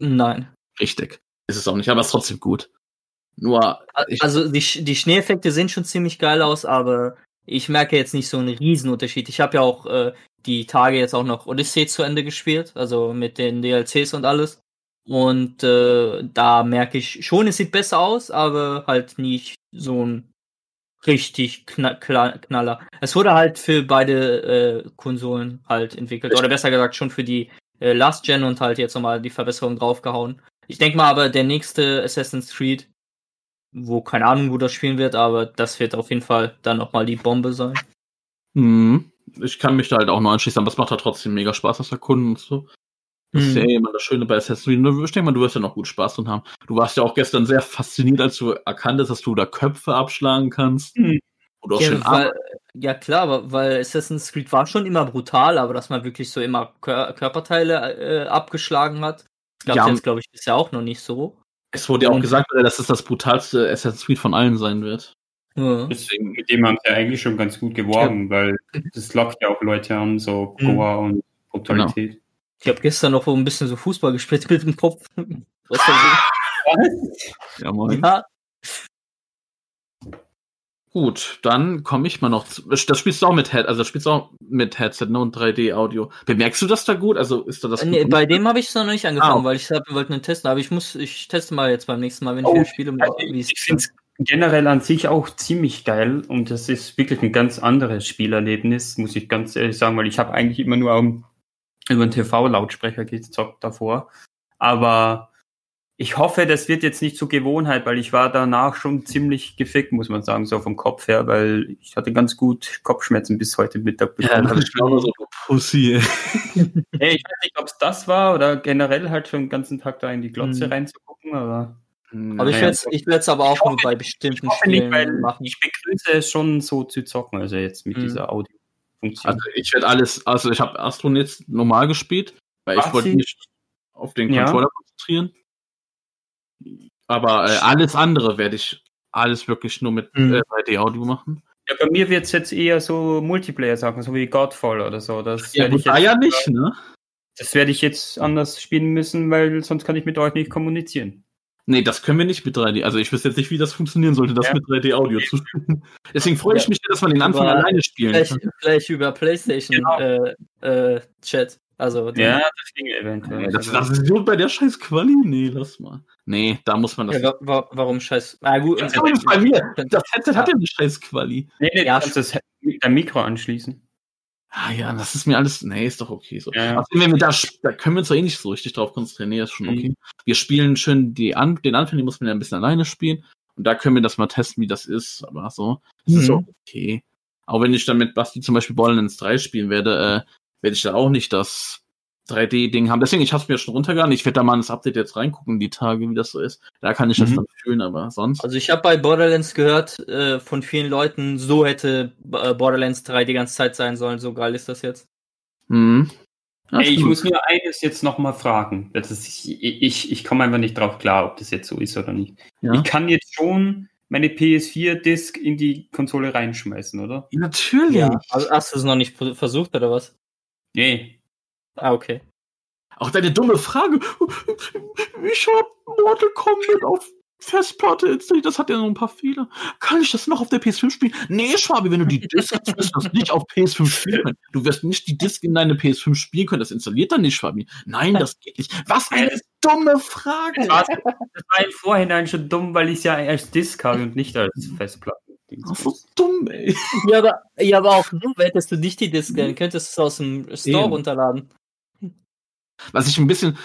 Speaker 1: Nein.
Speaker 2: Richtig. Ist es auch nicht, aber es ist trotzdem gut. Nur,
Speaker 1: Also die, die Schneeeffekte sehen schon ziemlich geil aus, aber ich merke jetzt nicht so einen Riesenunterschied. Ich habe ja auch äh, die Tage jetzt auch noch Odyssey zu Ende gespielt, also mit den DLCs und alles. Und äh, da merke ich schon, es sieht besser aus, aber halt nicht so ein richtig kna Knaller. Es wurde halt für beide äh, Konsolen halt entwickelt, oder besser gesagt schon für die äh, Last Gen und halt jetzt nochmal die Verbesserung draufgehauen. Ich denke mal aber, der nächste Assassin's Creed wo keine Ahnung, wo das spielen wird, aber das wird auf jeden Fall dann nochmal die Bombe sein.
Speaker 2: hm, ich kann mich da halt auch nur anschließen, aber es macht halt trotzdem mega Spaß, das Erkunden und so. Das ist ja
Speaker 1: Mhm.
Speaker 2: immer das Schöne bei Assassin's Creed. Ich denke mal, du wirst ja noch gut Spaß dran haben. Du warst ja auch gestern sehr fasziniert, als du erkannt hast, dass du da Köpfe abschlagen kannst.
Speaker 3: Hm.
Speaker 2: Und auch
Speaker 1: Ja,
Speaker 2: schön
Speaker 1: weil, ja klar, aber- weil Assassin's Creed war schon immer brutal, aber dass man wirklich so immer Kör Körperteile äh, abgeschlagen hat, das gab
Speaker 2: Ja,
Speaker 1: jetzt, glaube ich, bisher auch noch nicht so.
Speaker 2: Es wurde ja auch gesagt, dass es das brutalste Assassin's Creed von allen sein wird.
Speaker 1: Ja.
Speaker 3: Deswegen, mit dem haben sie eigentlich schon ganz gut geworben, weil das lockt ja auch Leute an, so
Speaker 1: Mhm.
Speaker 3: Goa und Brutalität.
Speaker 1: Ich habe gestern noch so ein bisschen so Fußball gespielt mit dem Kopf. Was
Speaker 2: Ja, moin.
Speaker 1: ja,
Speaker 2: Gut, dann komme ich mal noch zu. Das spielst du auch mit Head, also das spielst du auch mit Headset ne, und 3D-Audio. Bemerkst du das da gut? Also ist da das
Speaker 1: nee,
Speaker 2: gut
Speaker 1: bei dem habe ich noch nicht angefangen,
Speaker 2: Ah,
Speaker 1: weil ich wollte nur testen, aber ich muss, ich teste mal jetzt beim nächsten Mal, wenn ich
Speaker 3: Oh,
Speaker 1: wieder spiele,
Speaker 3: Also
Speaker 1: es
Speaker 3: ich finde es generell an sich auch ziemlich geil und das ist wirklich ein ganz anderes Spielerlebnis, muss ich ganz ehrlich sagen, weil ich habe eigentlich immer nur am, über einen TV-Lautsprecher gezockt davor. Aber ich hoffe, das wird jetzt nicht zur Gewohnheit, weil ich war danach schon ziemlich gefickt, muss man sagen, so vom Kopf her, weil ich hatte ganz gut Kopfschmerzen bis heute Mittag
Speaker 2: Ja,
Speaker 3: bekommen.
Speaker 2: das ist genau so Pussy.
Speaker 3: Hey, ich weiß nicht, ob es das war oder generell halt schon den ganzen Tag da in die Glotze
Speaker 1: Mhm.
Speaker 3: reinzugucken, aber
Speaker 1: Aber ich werde es ich werd's aber auch
Speaker 3: Ich
Speaker 1: nur bei bestimmten
Speaker 3: ich nicht,
Speaker 1: Spielen
Speaker 3: weil
Speaker 1: machen.
Speaker 3: ich begrüße es schon so zu zocken, also jetzt mit
Speaker 1: Mhm.
Speaker 3: dieser Audio-Funktion.
Speaker 2: Also ich werde alles, also ich habe Astron jetzt normal gespielt, weil ich
Speaker 3: Was
Speaker 2: wollte mich auf den
Speaker 3: Ja.
Speaker 2: Controller konzentrieren. Aber äh, alles andere werde ich alles wirklich nur mit
Speaker 1: Mhm.
Speaker 2: äh, 3D-Audio machen.
Speaker 3: ja, bei mir wird es jetzt eher so Multiplayer-Sachen, so wie Godfall oder so. Das
Speaker 2: Ja, gut,
Speaker 3: ich,
Speaker 2: da
Speaker 3: jetzt-
Speaker 2: ja nicht, ne?
Speaker 3: das werde ich jetzt anders spielen müssen, weil sonst kann ich mit euch nicht kommunizieren.
Speaker 2: Nee, das können wir nicht mit 3D. Also ich wüsste jetzt nicht, wie das funktionieren sollte, das
Speaker 3: Ja.
Speaker 2: mit 3D-Audio zu spielen. Deswegen freue ich
Speaker 1: Ja.
Speaker 2: mich, dass man den Anfang
Speaker 1: Aber
Speaker 2: alleine spielen
Speaker 1: Vielleicht,
Speaker 2: kann.
Speaker 1: vielleicht über PlayStation
Speaker 3: Genau.
Speaker 1: äh, äh, Chat. Also die-
Speaker 3: Ja, das ging eventuell.
Speaker 2: Das, das ist so bei der scheiß Quali. Nee, lass mal. Nee, da muss man das.
Speaker 1: Ja, wa wa warum scheiß? Ah, gut.
Speaker 2: das ist bei mir. Das Headset hat ja eine scheiß Quali.
Speaker 3: nee, nee,
Speaker 1: Ja,
Speaker 3: du kannst das mit deinem Mikro anschließen.
Speaker 2: Ah ja, das ist mir alles. Nee, ist doch okay so.
Speaker 3: Ja.
Speaker 2: Also, wenn wir da, da können wir uns doch eh nicht so richtig drauf konzentrieren. Nee, ist schon
Speaker 3: Mhm.
Speaker 2: okay. Wir spielen schön die An den Anfang, den muss man ja ein bisschen alleine spielen. Und da können wir das mal testen, wie das ist. Aber so, das ist
Speaker 1: Mhm.
Speaker 2: auch okay. Auch wenn ich dann mit Basti zum Beispiel Borderlands 3 spielen werde, äh, werde ich da auch nicht das 3D-Ding haben. Deswegen, ich habe es mir schon runtergeladen. Ich werde da mal in das Update jetzt reingucken, die Tage, wie das so ist. Da kann ich das
Speaker 3: Mhm.
Speaker 2: dann fühlen, aber sonst.
Speaker 1: Also ich habe bei Borderlands gehört äh, von vielen Leuten, so hätte äh, Borderlands 3 die ganze Zeit sein sollen. So geil ist das jetzt.
Speaker 2: Mhm. Ja,
Speaker 3: Ey, ich muss nur eines jetzt nochmal fragen. Das ist, ich ich, ich komme einfach nicht drauf klar, ob das jetzt so ist oder nicht.
Speaker 2: ja.
Speaker 3: Ich kann jetzt schon meine PS4-Disc in die Konsole reinschmeißen, oder?
Speaker 2: Natürlich.
Speaker 1: Also hast du es noch nicht versucht oder was?
Speaker 3: Nee.
Speaker 1: Ah, okay.
Speaker 2: Auch deine dumme Frage. Ich habe Mortal Kombat auf Festplatte installiert. Das hat ja noch ein paar Fehler. Kann ich das noch auf der PS5 spielen? Nee, Schwabi, wenn du die Disc hast, wirst du das nicht auf PS5 spielen können. Du wirst nicht die Disc in deine PS5 spielen können. Das installiert dann nicht, Schwabi. Nein, das geht nicht. Was eine dumme Frage.
Speaker 3: Das war, das war im Vorhinein schon dumm, weil ich es ja als Disc habe und nicht als Festplatte.
Speaker 2: Das ist so dumm, ey.
Speaker 1: Ja, aber, ja, aber auch du hättest du nicht die Disc, dann könntest du es aus dem Store
Speaker 2: Eben.
Speaker 1: runterladen.
Speaker 2: Was ich ein bisschen.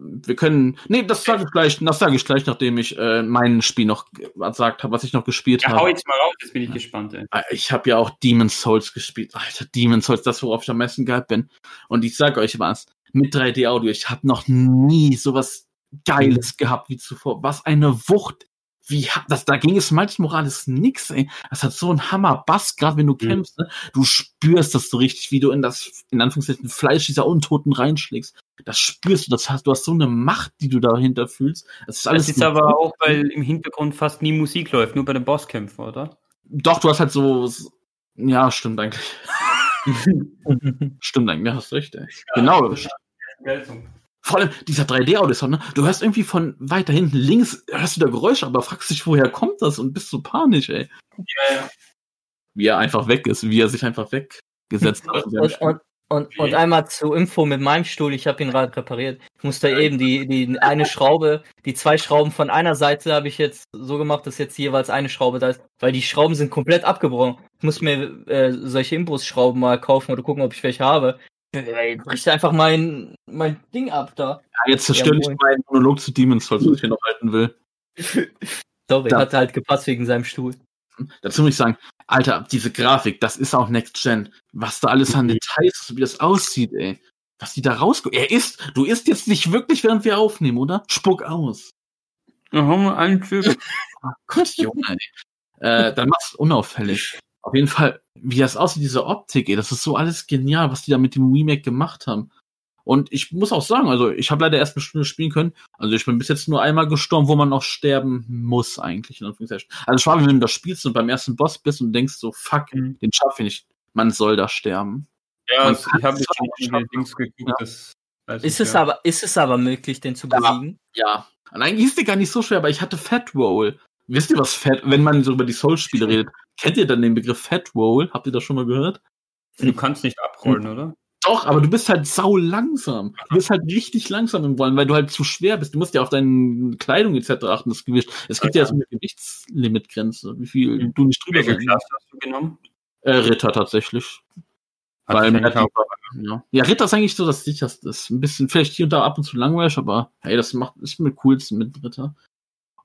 Speaker 2: Wir können. Nee, das sage ich gleich, das sage ich gleich, nachdem ich äh, mein Spiel noch gesagt habe, was ich noch gespielt
Speaker 3: Ja,
Speaker 2: habe.
Speaker 3: hau jetzt mal raus, jetzt bin ich gespannt. Ey.
Speaker 2: Äh, Ich habe ja auch Demon's Souls gespielt. Alter, Demon's Souls, das, worauf ich am meisten geil bin. Und ich sag euch was, mit 3D-Audio, ich habe noch nie sowas Geiles gehabt wie zuvor. Was eine Wucht. Wie, das, da ging es Miles Morales nix, ey. Das hat so einen Hammer-Bass, gerade wenn du
Speaker 3: Mhm.
Speaker 2: kämpfst, ne? Du spürst das so richtig, wie du in das, in Anführungszeichen, Fleisch dieser Untoten reinschlägst. Das spürst du, das hast, du hast so eine Macht, die du dahinter fühlst. Das ist alles.
Speaker 3: Das ist aber auch, weil im Hintergrund fast nie Musik läuft, nur bei den Bosskämpfen, oder?
Speaker 2: Doch, du hast halt so, ja, stimmt eigentlich. Stimmt eigentlich, hast recht, ey. Genau. Vor allem dieser 3D-Audio, ne? Du hörst irgendwie von weiter hinten links, hörst du da Geräusche, aber fragst dich, woher kommt das und bist so panisch, ey.
Speaker 3: Ja, ja.
Speaker 2: Wie er einfach weg ist, wie er sich einfach weggesetzt hat.
Speaker 1: Und, und, und, und einmal zur Info mit meinem Stuhl, ich habe ihn gerade repariert. Ich musste eben die, die eine Schraube, die zwei Schrauben von einer Seite habe ich jetzt so gemacht, dass jetzt jeweils eine Schraube da ist, weil die Schrauben sind komplett abgebrochen. Ich muss mir äh, solche Imbusschrauben mal kaufen oder gucken, ob ich welche habe. Ey, bricht einfach mein, mein Ding ab da.
Speaker 2: Ja, jetzt zerstör
Speaker 1: Ja,
Speaker 2: nicht
Speaker 1: moin.
Speaker 2: meinen Monolog zu Demon's Souls, was ich hier noch halten will.
Speaker 1: Sorry,
Speaker 2: Da.
Speaker 1: hat halt gepasst wegen seinem Stuhl.
Speaker 2: Dazu muss ich sagen, Alter, diese Grafik, das ist auch Next Gen. Was da alles an Details, ist, wie das aussieht, ey. Was die da rauskommen. Er isst, du isst jetzt nicht wirklich, während wir aufnehmen, oder? Spuck aus.
Speaker 3: Aha, ein Typ.
Speaker 2: Oh Gott, Junge, ey. äh, dann mach's unauffällig. Auf jeden Fall, wie das aussieht, diese Optik, ey, das ist so alles genial, was die da mit dem Remake gemacht haben. Und ich muss auch sagen, also ich habe leider erst eine Stunde spielen können. Also ich bin bis jetzt nur einmal gestorben, wo man noch sterben muss eigentlich. In Anführungszeichen. Also schade, wenn du das spielst und beim ersten Boss bist und denkst so, fuck,
Speaker 3: Mhm.
Speaker 2: den schaffe ich nicht. Man soll da sterben.
Speaker 3: Ja,
Speaker 2: Man
Speaker 3: ich
Speaker 2: kann
Speaker 3: habe
Speaker 2: schaffen.
Speaker 3: die Dings geguckt.
Speaker 2: Ja.
Speaker 3: Das
Speaker 1: Ist
Speaker 3: ich,
Speaker 1: es
Speaker 3: ja.
Speaker 1: aber, ist es aber möglich, den zu
Speaker 2: Ja.
Speaker 1: besiegen?
Speaker 2: Ja. Und eigentlich ist der gar nicht so schwer, aber ich hatte Fat Roll. Wisst ihr, was Fat, wenn man so über die Souls-Spiele redet, kennt ihr dann den Begriff Fat Roll? Habt ihr das schon mal gehört?
Speaker 3: Du kannst nicht abrollen, oder?
Speaker 2: Doch, aber du bist halt sau langsam. Du bist halt richtig langsam im Wollen, weil du halt zu schwer bist. Du musst ja auf deine Kleidung etc. achten, das Gewicht. Es gibt ja so eine Gewichtslimitgrenze, wie viel du nicht drüber
Speaker 3: Welche Klasse hast du genommen?
Speaker 2: äh, Ritter tatsächlich.
Speaker 3: Hat
Speaker 2: Weil
Speaker 3: auch-
Speaker 2: Ja. ja, Ritter ist eigentlich so das sicherste. Ist ein bisschen, vielleicht hier und da ab und zu langweilig, aber hey, das macht, ist mir coolsten mit Ritter.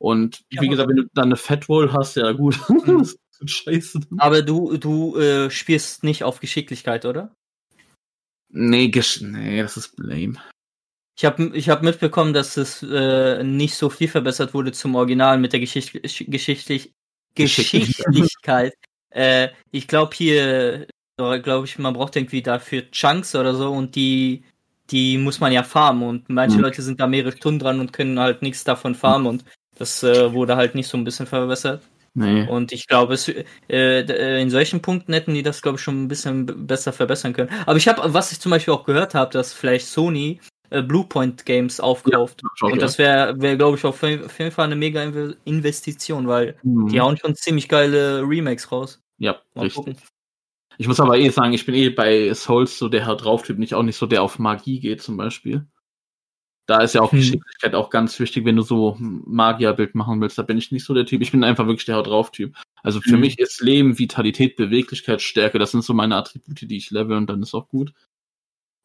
Speaker 2: Und
Speaker 1: Ja,
Speaker 2: wie gesagt, wenn du dann eine Fat Roll hast, ja gut.
Speaker 1: Mhm.
Speaker 2: scheiße.
Speaker 1: Aber du, du äh, spielst nicht auf Geschicklichkeit, oder?
Speaker 2: Nee, gesch nee, das ist lame.
Speaker 1: Ich habe ich hab mitbekommen, dass es äh, nicht so viel verbessert wurde zum Original mit der Geschicht geschichtlich Geschichtlichkeit. äh, ich glaube hier, glaube ich, man braucht irgendwie dafür Chunks oder so und die, die muss man ja farmen und manche
Speaker 2: Mhm.
Speaker 1: Leute sind da mehrere Stunden dran und können halt nichts davon farmen und das äh, wurde halt nicht so ein bisschen verbessert.
Speaker 2: Nee.
Speaker 1: Und ich glaube, es, äh, äh, in solchen Punkten hätten die das, glaube ich, schon ein bisschen besser verbessern können. Aber ich habe, was ich zum Beispiel auch gehört habe, dass vielleicht Sony äh, Bluepoint Games aufkauft.
Speaker 2: Schau
Speaker 1: Und das wäre, wär, glaube ich, auf jeden Fall eine mega Inve- Investition, weil
Speaker 2: Mhm.
Speaker 1: die hauen schon ziemlich geile Remakes raus.
Speaker 2: Ja,
Speaker 1: Mal
Speaker 2: richtig.
Speaker 1: gucken.
Speaker 2: Ich muss aber eh sagen, ich bin eh bei Souls so der Haut drauf Typ, nicht auch nicht so der auf Magie geht zum Beispiel. Da ist ja auch
Speaker 1: Hm.
Speaker 2: Geschicklichkeit auch ganz wichtig, wenn du so ein Magierbild machen willst. Da bin ich nicht so der Typ. Ich bin einfach wirklich der Haut drauf Typ. Also für
Speaker 3: Mhm.
Speaker 2: mich ist Leben, Vitalität, Beweglichkeit, Stärke. Das sind so meine Attribute, die ich level und dann ist auch gut.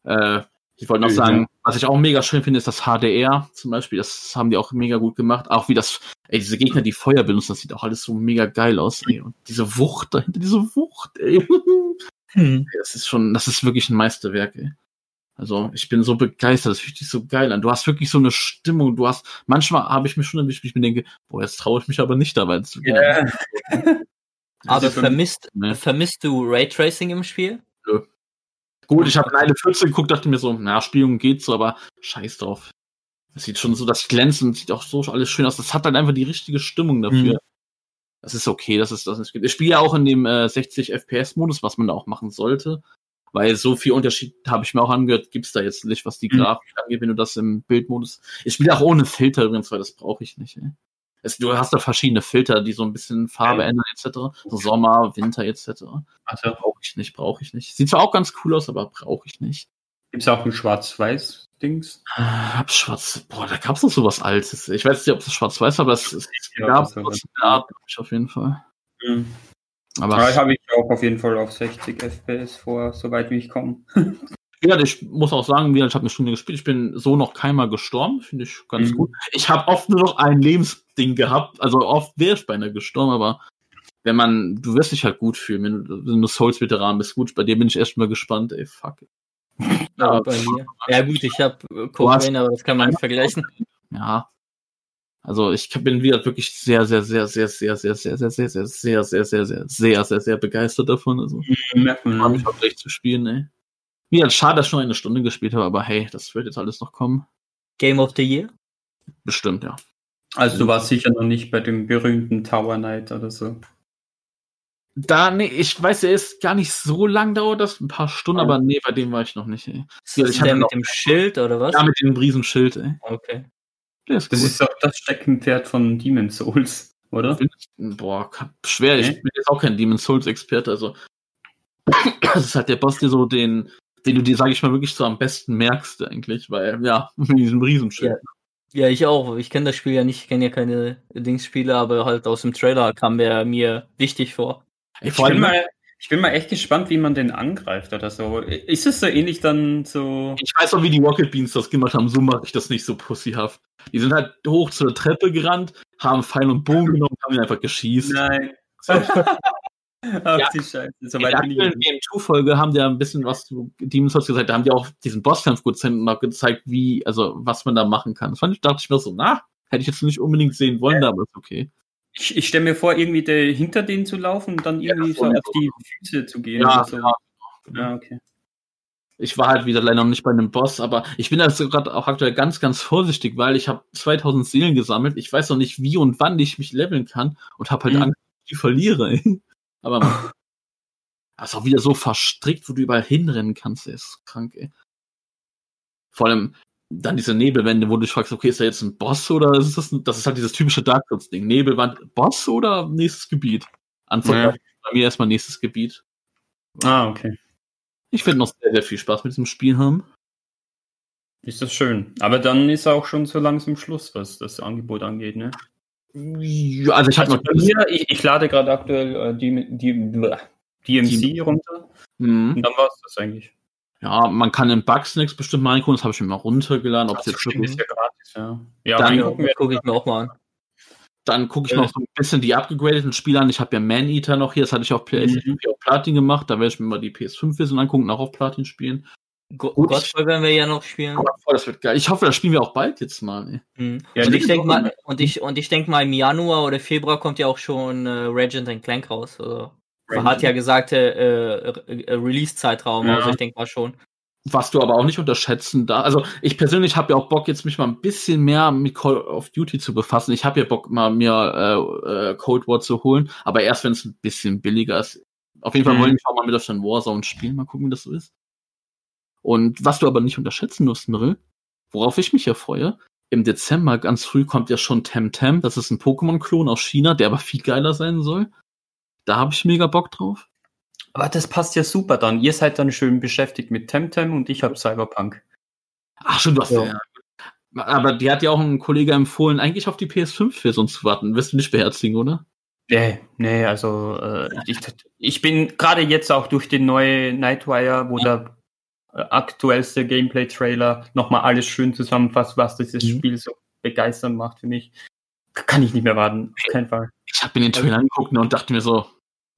Speaker 2: Äh, ich wollte noch
Speaker 3: Ja.
Speaker 2: sagen, was ich auch mega schön finde, ist das HDR zum Beispiel. Das haben die auch mega gut gemacht. Auch wie das, ey, diese Gegner, die Feuer benutzen, das sieht auch alles so mega geil aus. Ey. Und diese Wucht dahinter, diese Wucht, ey.
Speaker 1: Hm.
Speaker 2: Das ist schon, das ist wirklich ein Meisterwerk, ey. Also ich bin so begeistert, das fühlt sich so geil an. Du hast wirklich so eine Stimmung, du hast, manchmal habe ich mich schon erwischt, ich mir denke, boah, jetzt traue ich mich aber nicht dabei zu gehen.
Speaker 3: Ja.
Speaker 1: Aber
Speaker 3: ist
Speaker 1: vermisst,
Speaker 2: Ne.
Speaker 1: vermisst du Raytracing im Spiel?
Speaker 2: Gut, ich habe eine 14 geguckt, dachte mir so, na, Spielung geht so, aber scheiß drauf. Das sieht schon so, das glänzend, sieht auch so alles schön aus. Das hat halt einfach die richtige Stimmung dafür.
Speaker 1: Mhm.
Speaker 2: Das ist okay, das ist das nicht. Ich spiele ja auch in dem äh, 60 FPS-Modus, was man da auch machen sollte. Weil so viel Unterschied habe ich mir auch angehört, gibt's da jetzt nicht, was die
Speaker 3: Mhm.
Speaker 2: Grafik angeht, wenn du das im Bildmodus. Ich spiele auch ohne Filter übrigens, weil das brauche ich nicht. Ey. Es, du hast da verschiedene Filter, die so ein bisschen Farbe ändern, etc. So Sommer, Winter, etc.
Speaker 3: Also
Speaker 2: Brauche ich nicht, brauche ich nicht. Sieht zwar auch ganz cool aus, aber brauche ich nicht.
Speaker 3: gibt es auch ein Schwarz-Weiß-Dings?
Speaker 2: Hab schwarz. Boah, da gab's noch so was Altes. Ich weiß nicht, ob das schwarz-weiß war, aber es, es
Speaker 3: Ja,
Speaker 2: gab ich, auf jeden Fall.
Speaker 3: Mhm.
Speaker 2: Aber
Speaker 3: Aber habe ich auch auf jeden Fall auf 60 FPS vor, soweit wie ich komme.
Speaker 2: ja, ich muss auch sagen, ich habe eine Stunde gespielt. Ich bin so noch keinmal gestorben, finde ich ganz
Speaker 3: Mhm.
Speaker 2: gut. Ich habe oft nur noch ein Lebensding gehabt, also oft wäre ich beinahe gestorben, aber wenn man, du wirst dich halt gut fühlen, wenn du, wenn du Souls-Veteran bist. Gut, bei dir bin ich echt mal gespannt, ey, fuck.
Speaker 1: Ja, bei mir. Ja gut, ich habe
Speaker 2: hast-
Speaker 1: Vein, aber das kann man nicht vergleichen.
Speaker 2: Ja. Also ich bin wieder wirklich sehr, sehr, sehr, sehr, sehr, sehr, sehr, sehr, sehr, sehr, sehr, sehr, sehr, sehr, sehr, sehr, sehr begeistert davon. Also
Speaker 3: Merkt man,
Speaker 2: mich auch gleich zu spielen, ey. Mir halt schade, dass ich nur eine Stunde gespielt habe, aber hey, das wird jetzt alles noch kommen.
Speaker 1: Game of the Year?
Speaker 2: Bestimmt, ja.
Speaker 3: Also du warst sicher noch nicht bei dem berühmten Tower Knight oder so.
Speaker 2: Da, nee, ich weiß, er ist gar nicht so lang dauert das, ein paar Stunden, aber nee, bei dem war ich noch nicht, ey.
Speaker 1: Ist das
Speaker 2: ich
Speaker 1: der mit dem Schild oder was?
Speaker 2: Ja, mit dem Riesenschild, ey.
Speaker 1: Okay.
Speaker 2: Der ist
Speaker 3: Das
Speaker 2: gut.
Speaker 3: ist auch das Steckenpferd von Demon Souls, oder?
Speaker 2: Boah, schwer. Ich
Speaker 3: Okay.
Speaker 2: bin jetzt auch kein Demon's Souls Experte, also das ist halt der Boss, der so den, den du dir, sag ich mal, wirklich so am besten merkst eigentlich, weil, ja, mit diesem Riesenschild.
Speaker 1: Ja, ich auch. Ich kenne das Spiel ja nicht, ich kenne ja keine Dingsspiele, aber halt aus dem Trailer kam der mir wichtig vor.
Speaker 3: Ich bin,
Speaker 2: allem,
Speaker 3: mal, ich bin mal echt gespannt, wie man den angreift oder so. Ist es so ähnlich dann so.
Speaker 2: ich weiß auch, wie die Rocket Beans das gemacht haben, so mache ich das nicht so pussyhaft. Die sind halt hoch zur Treppe gerannt, haben Pfeil und Bogen genommen, haben ihn einfach geschießt.
Speaker 3: Nein. Ach
Speaker 2: Ja.
Speaker 3: die Scheiße. So
Speaker 2: In der aktuellen. Game 2 Folge haben die ja ein bisschen was zu Demon's Souls gesagt. Da haben die auch diesen Bosskampf gut gezeigt und auch gezeigt, wie, also, was man da machen kann. Das fand ich, dachte ich mir so, na, hätte ich jetzt nicht unbedingt sehen wollen, aber ist okay.
Speaker 3: Ich, ich stelle mir vor, irgendwie der, hinter denen zu laufen und dann
Speaker 2: Ja,
Speaker 3: irgendwie so
Speaker 2: voll.
Speaker 3: auf die Füße zu gehen.
Speaker 2: Ja,
Speaker 3: so.
Speaker 2: ja.
Speaker 3: ja, okay.
Speaker 2: Ich war halt wieder leider noch nicht bei einem Boss, aber ich bin also gerade auch aktuell ganz, ganz vorsichtig, weil ich habe 2000 Seelen gesammelt. Ich weiß noch nicht, wie und wann ich mich leveln kann und habe halt
Speaker 3: Mhm.
Speaker 2: Angst, dass ich die verliere. Aber man, das ist auch wieder so verstrickt, wo du überall hinrennen kannst. Ey. ist krank, ey. Vor allem dann diese Nebelwände, wo du dich fragst, okay, ist da jetzt ein Boss oder ist das, ein, das ist halt dieses typische Dark Souls Ding. Nebelwand, Boss oder nächstes Gebiet? Antwort
Speaker 3: Ja.
Speaker 2: bei mir erstmal nächstes Gebiet.
Speaker 3: Ah, okay.
Speaker 2: Ich werde noch sehr, sehr viel Spaß mit diesem Spiel haben.
Speaker 3: Ist das schön. Aber dann ist auch schon so langsam Schluss, was das Angebot angeht, ne?
Speaker 2: Ja, also ich
Speaker 3: Also
Speaker 2: noch
Speaker 3: mir, ich, ich lade gerade aktuell äh, die, die, bleh, DMC runter
Speaker 2: Mhm.
Speaker 3: und dann war es das eigentlich.
Speaker 2: Ja, man kann in Bugsnacks bestimmt mal reingucken, das habe ich mir mal runtergeladen. Ob es
Speaker 3: Das
Speaker 2: jetzt wirklich,
Speaker 3: ist ja gratis, ja. Ja,
Speaker 2: Dann-
Speaker 1: gucke ich mir auch mal an.
Speaker 2: dann gucke ich noch so ein bisschen die abgegradeten Spiele an. Ich habe ja Man-Eater noch hier, das hatte ich auf PlayStation
Speaker 3: Mhm.
Speaker 2: 4 auf Platin gemacht. Da werde ich mir mal die PS5-Version angucken und auch auf Platin spielen.
Speaker 1: Go
Speaker 2: Gut,
Speaker 1: Godfall werden wir ja noch spielen.
Speaker 2: Voll, das wird geil. Ich hoffe, das spielen wir auch bald jetzt mal.
Speaker 1: Mhm.
Speaker 3: Ja,
Speaker 1: und ich denke
Speaker 3: ist
Speaker 1: mal, und ich, und ich denke mal, im Januar oder Februar kommt ja auch schon äh, Regent Clank raus. Also, man hat ja gesagt, äh, äh, Release-Zeitraum,
Speaker 3: Ja.
Speaker 1: also ich denke mal schon.
Speaker 2: Was du aber auch nicht unterschätzen da. Also ich persönlich habe ja auch Bock, jetzt mich mal ein bisschen mehr mit Call of Duty zu befassen. Ich habe ja Bock, mal mir äh, äh, Cold War zu holen, aber erst wenn es ein bisschen billiger ist. Auf jeden Fall
Speaker 3: Mhm.
Speaker 2: wollen wir auch mal mit auf den Warzone spielen, mal gucken, wie das so ist. Und was du aber nicht unterschätzen musst, Mirl, worauf ich mich ja freue, im Dezember ganz früh kommt ja schon Temtem, das ist ein Pokémon-Klon aus China, der aber viel geiler sein soll. Da habe ich mega Bock drauf.
Speaker 3: Aber das passt ja super dann. Ihr seid dann schön beschäftigt mit Temtem und ich habe Cyberpunk.
Speaker 2: Ach schon, hast
Speaker 1: Ja.
Speaker 2: ja. Aber die hat ja auch ein Kollege empfohlen, eigentlich auf die PS5-Version zu warten. Wirst du nicht beherzigen, oder?
Speaker 3: Nee, nee, also äh, ich, ich bin gerade jetzt auch durch den neuen Nightwire, wo der aktuellste Gameplay-Trailer nochmal alles schön zusammenfasst, was dieses
Speaker 2: Mhm.
Speaker 3: Spiel so begeisternd macht für mich. Kann ich nicht mehr warten, auf keinen Fall.
Speaker 2: Ich habe mir den Trailer angeguckt und dachte mir so,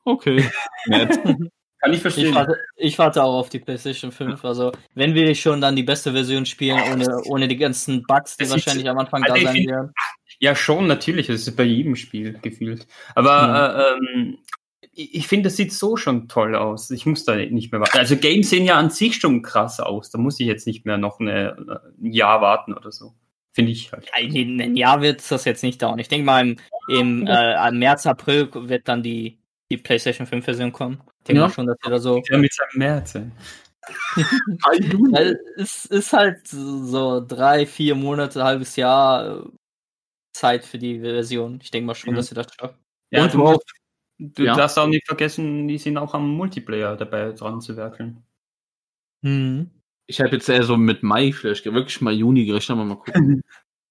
Speaker 2: okay, nett.
Speaker 3: kann ich
Speaker 1: Ich
Speaker 3: verstehen.
Speaker 1: warte, ich warte auch auf die PlayStation 5. Also, wenn wir schon dann die beste Version spielen, ohne, ohne die ganzen Bugs, die
Speaker 3: Das ist-
Speaker 1: wahrscheinlich am Anfang
Speaker 3: Also
Speaker 1: da
Speaker 3: ich
Speaker 1: sein werden.
Speaker 3: Ja, schon, natürlich. Das ist bei jedem Spiel gefühlt. Aber äh, ähm, ich, ich finde, das sieht so schon toll aus. Ich muss da nicht mehr warten. Also Games sehen ja an sich schon krass aus. Da muss ich jetzt nicht mehr noch eine, ein Jahr warten oder so. Finde ich halt.
Speaker 1: In ein Jahr wird das jetzt nicht dauern. Ich denke mal, im, im äh, im März, April wird dann die, die PlayStation 5 Version kommen. Ich denke
Speaker 2: Ja.
Speaker 1: mal schon, dass wir da so.
Speaker 3: Ja, mit seinem März.
Speaker 1: Weil es ist halt so drei, vier Monate, halbes Jahr äh, Zeit für die Version. Ich denke mal schon,
Speaker 3: Mhm.
Speaker 1: dass sie das schaffen.
Speaker 3: Ja,
Speaker 2: Und
Speaker 3: du,
Speaker 2: worauf-
Speaker 3: du
Speaker 2: ja.
Speaker 3: darfst auch nicht vergessen, die sind auch am Multiplayer dabei dran zu werkeln.
Speaker 2: Ich habe jetzt eher so mit Mai vielleicht, wirklich mal Juni gerechnet, aber mal gucken.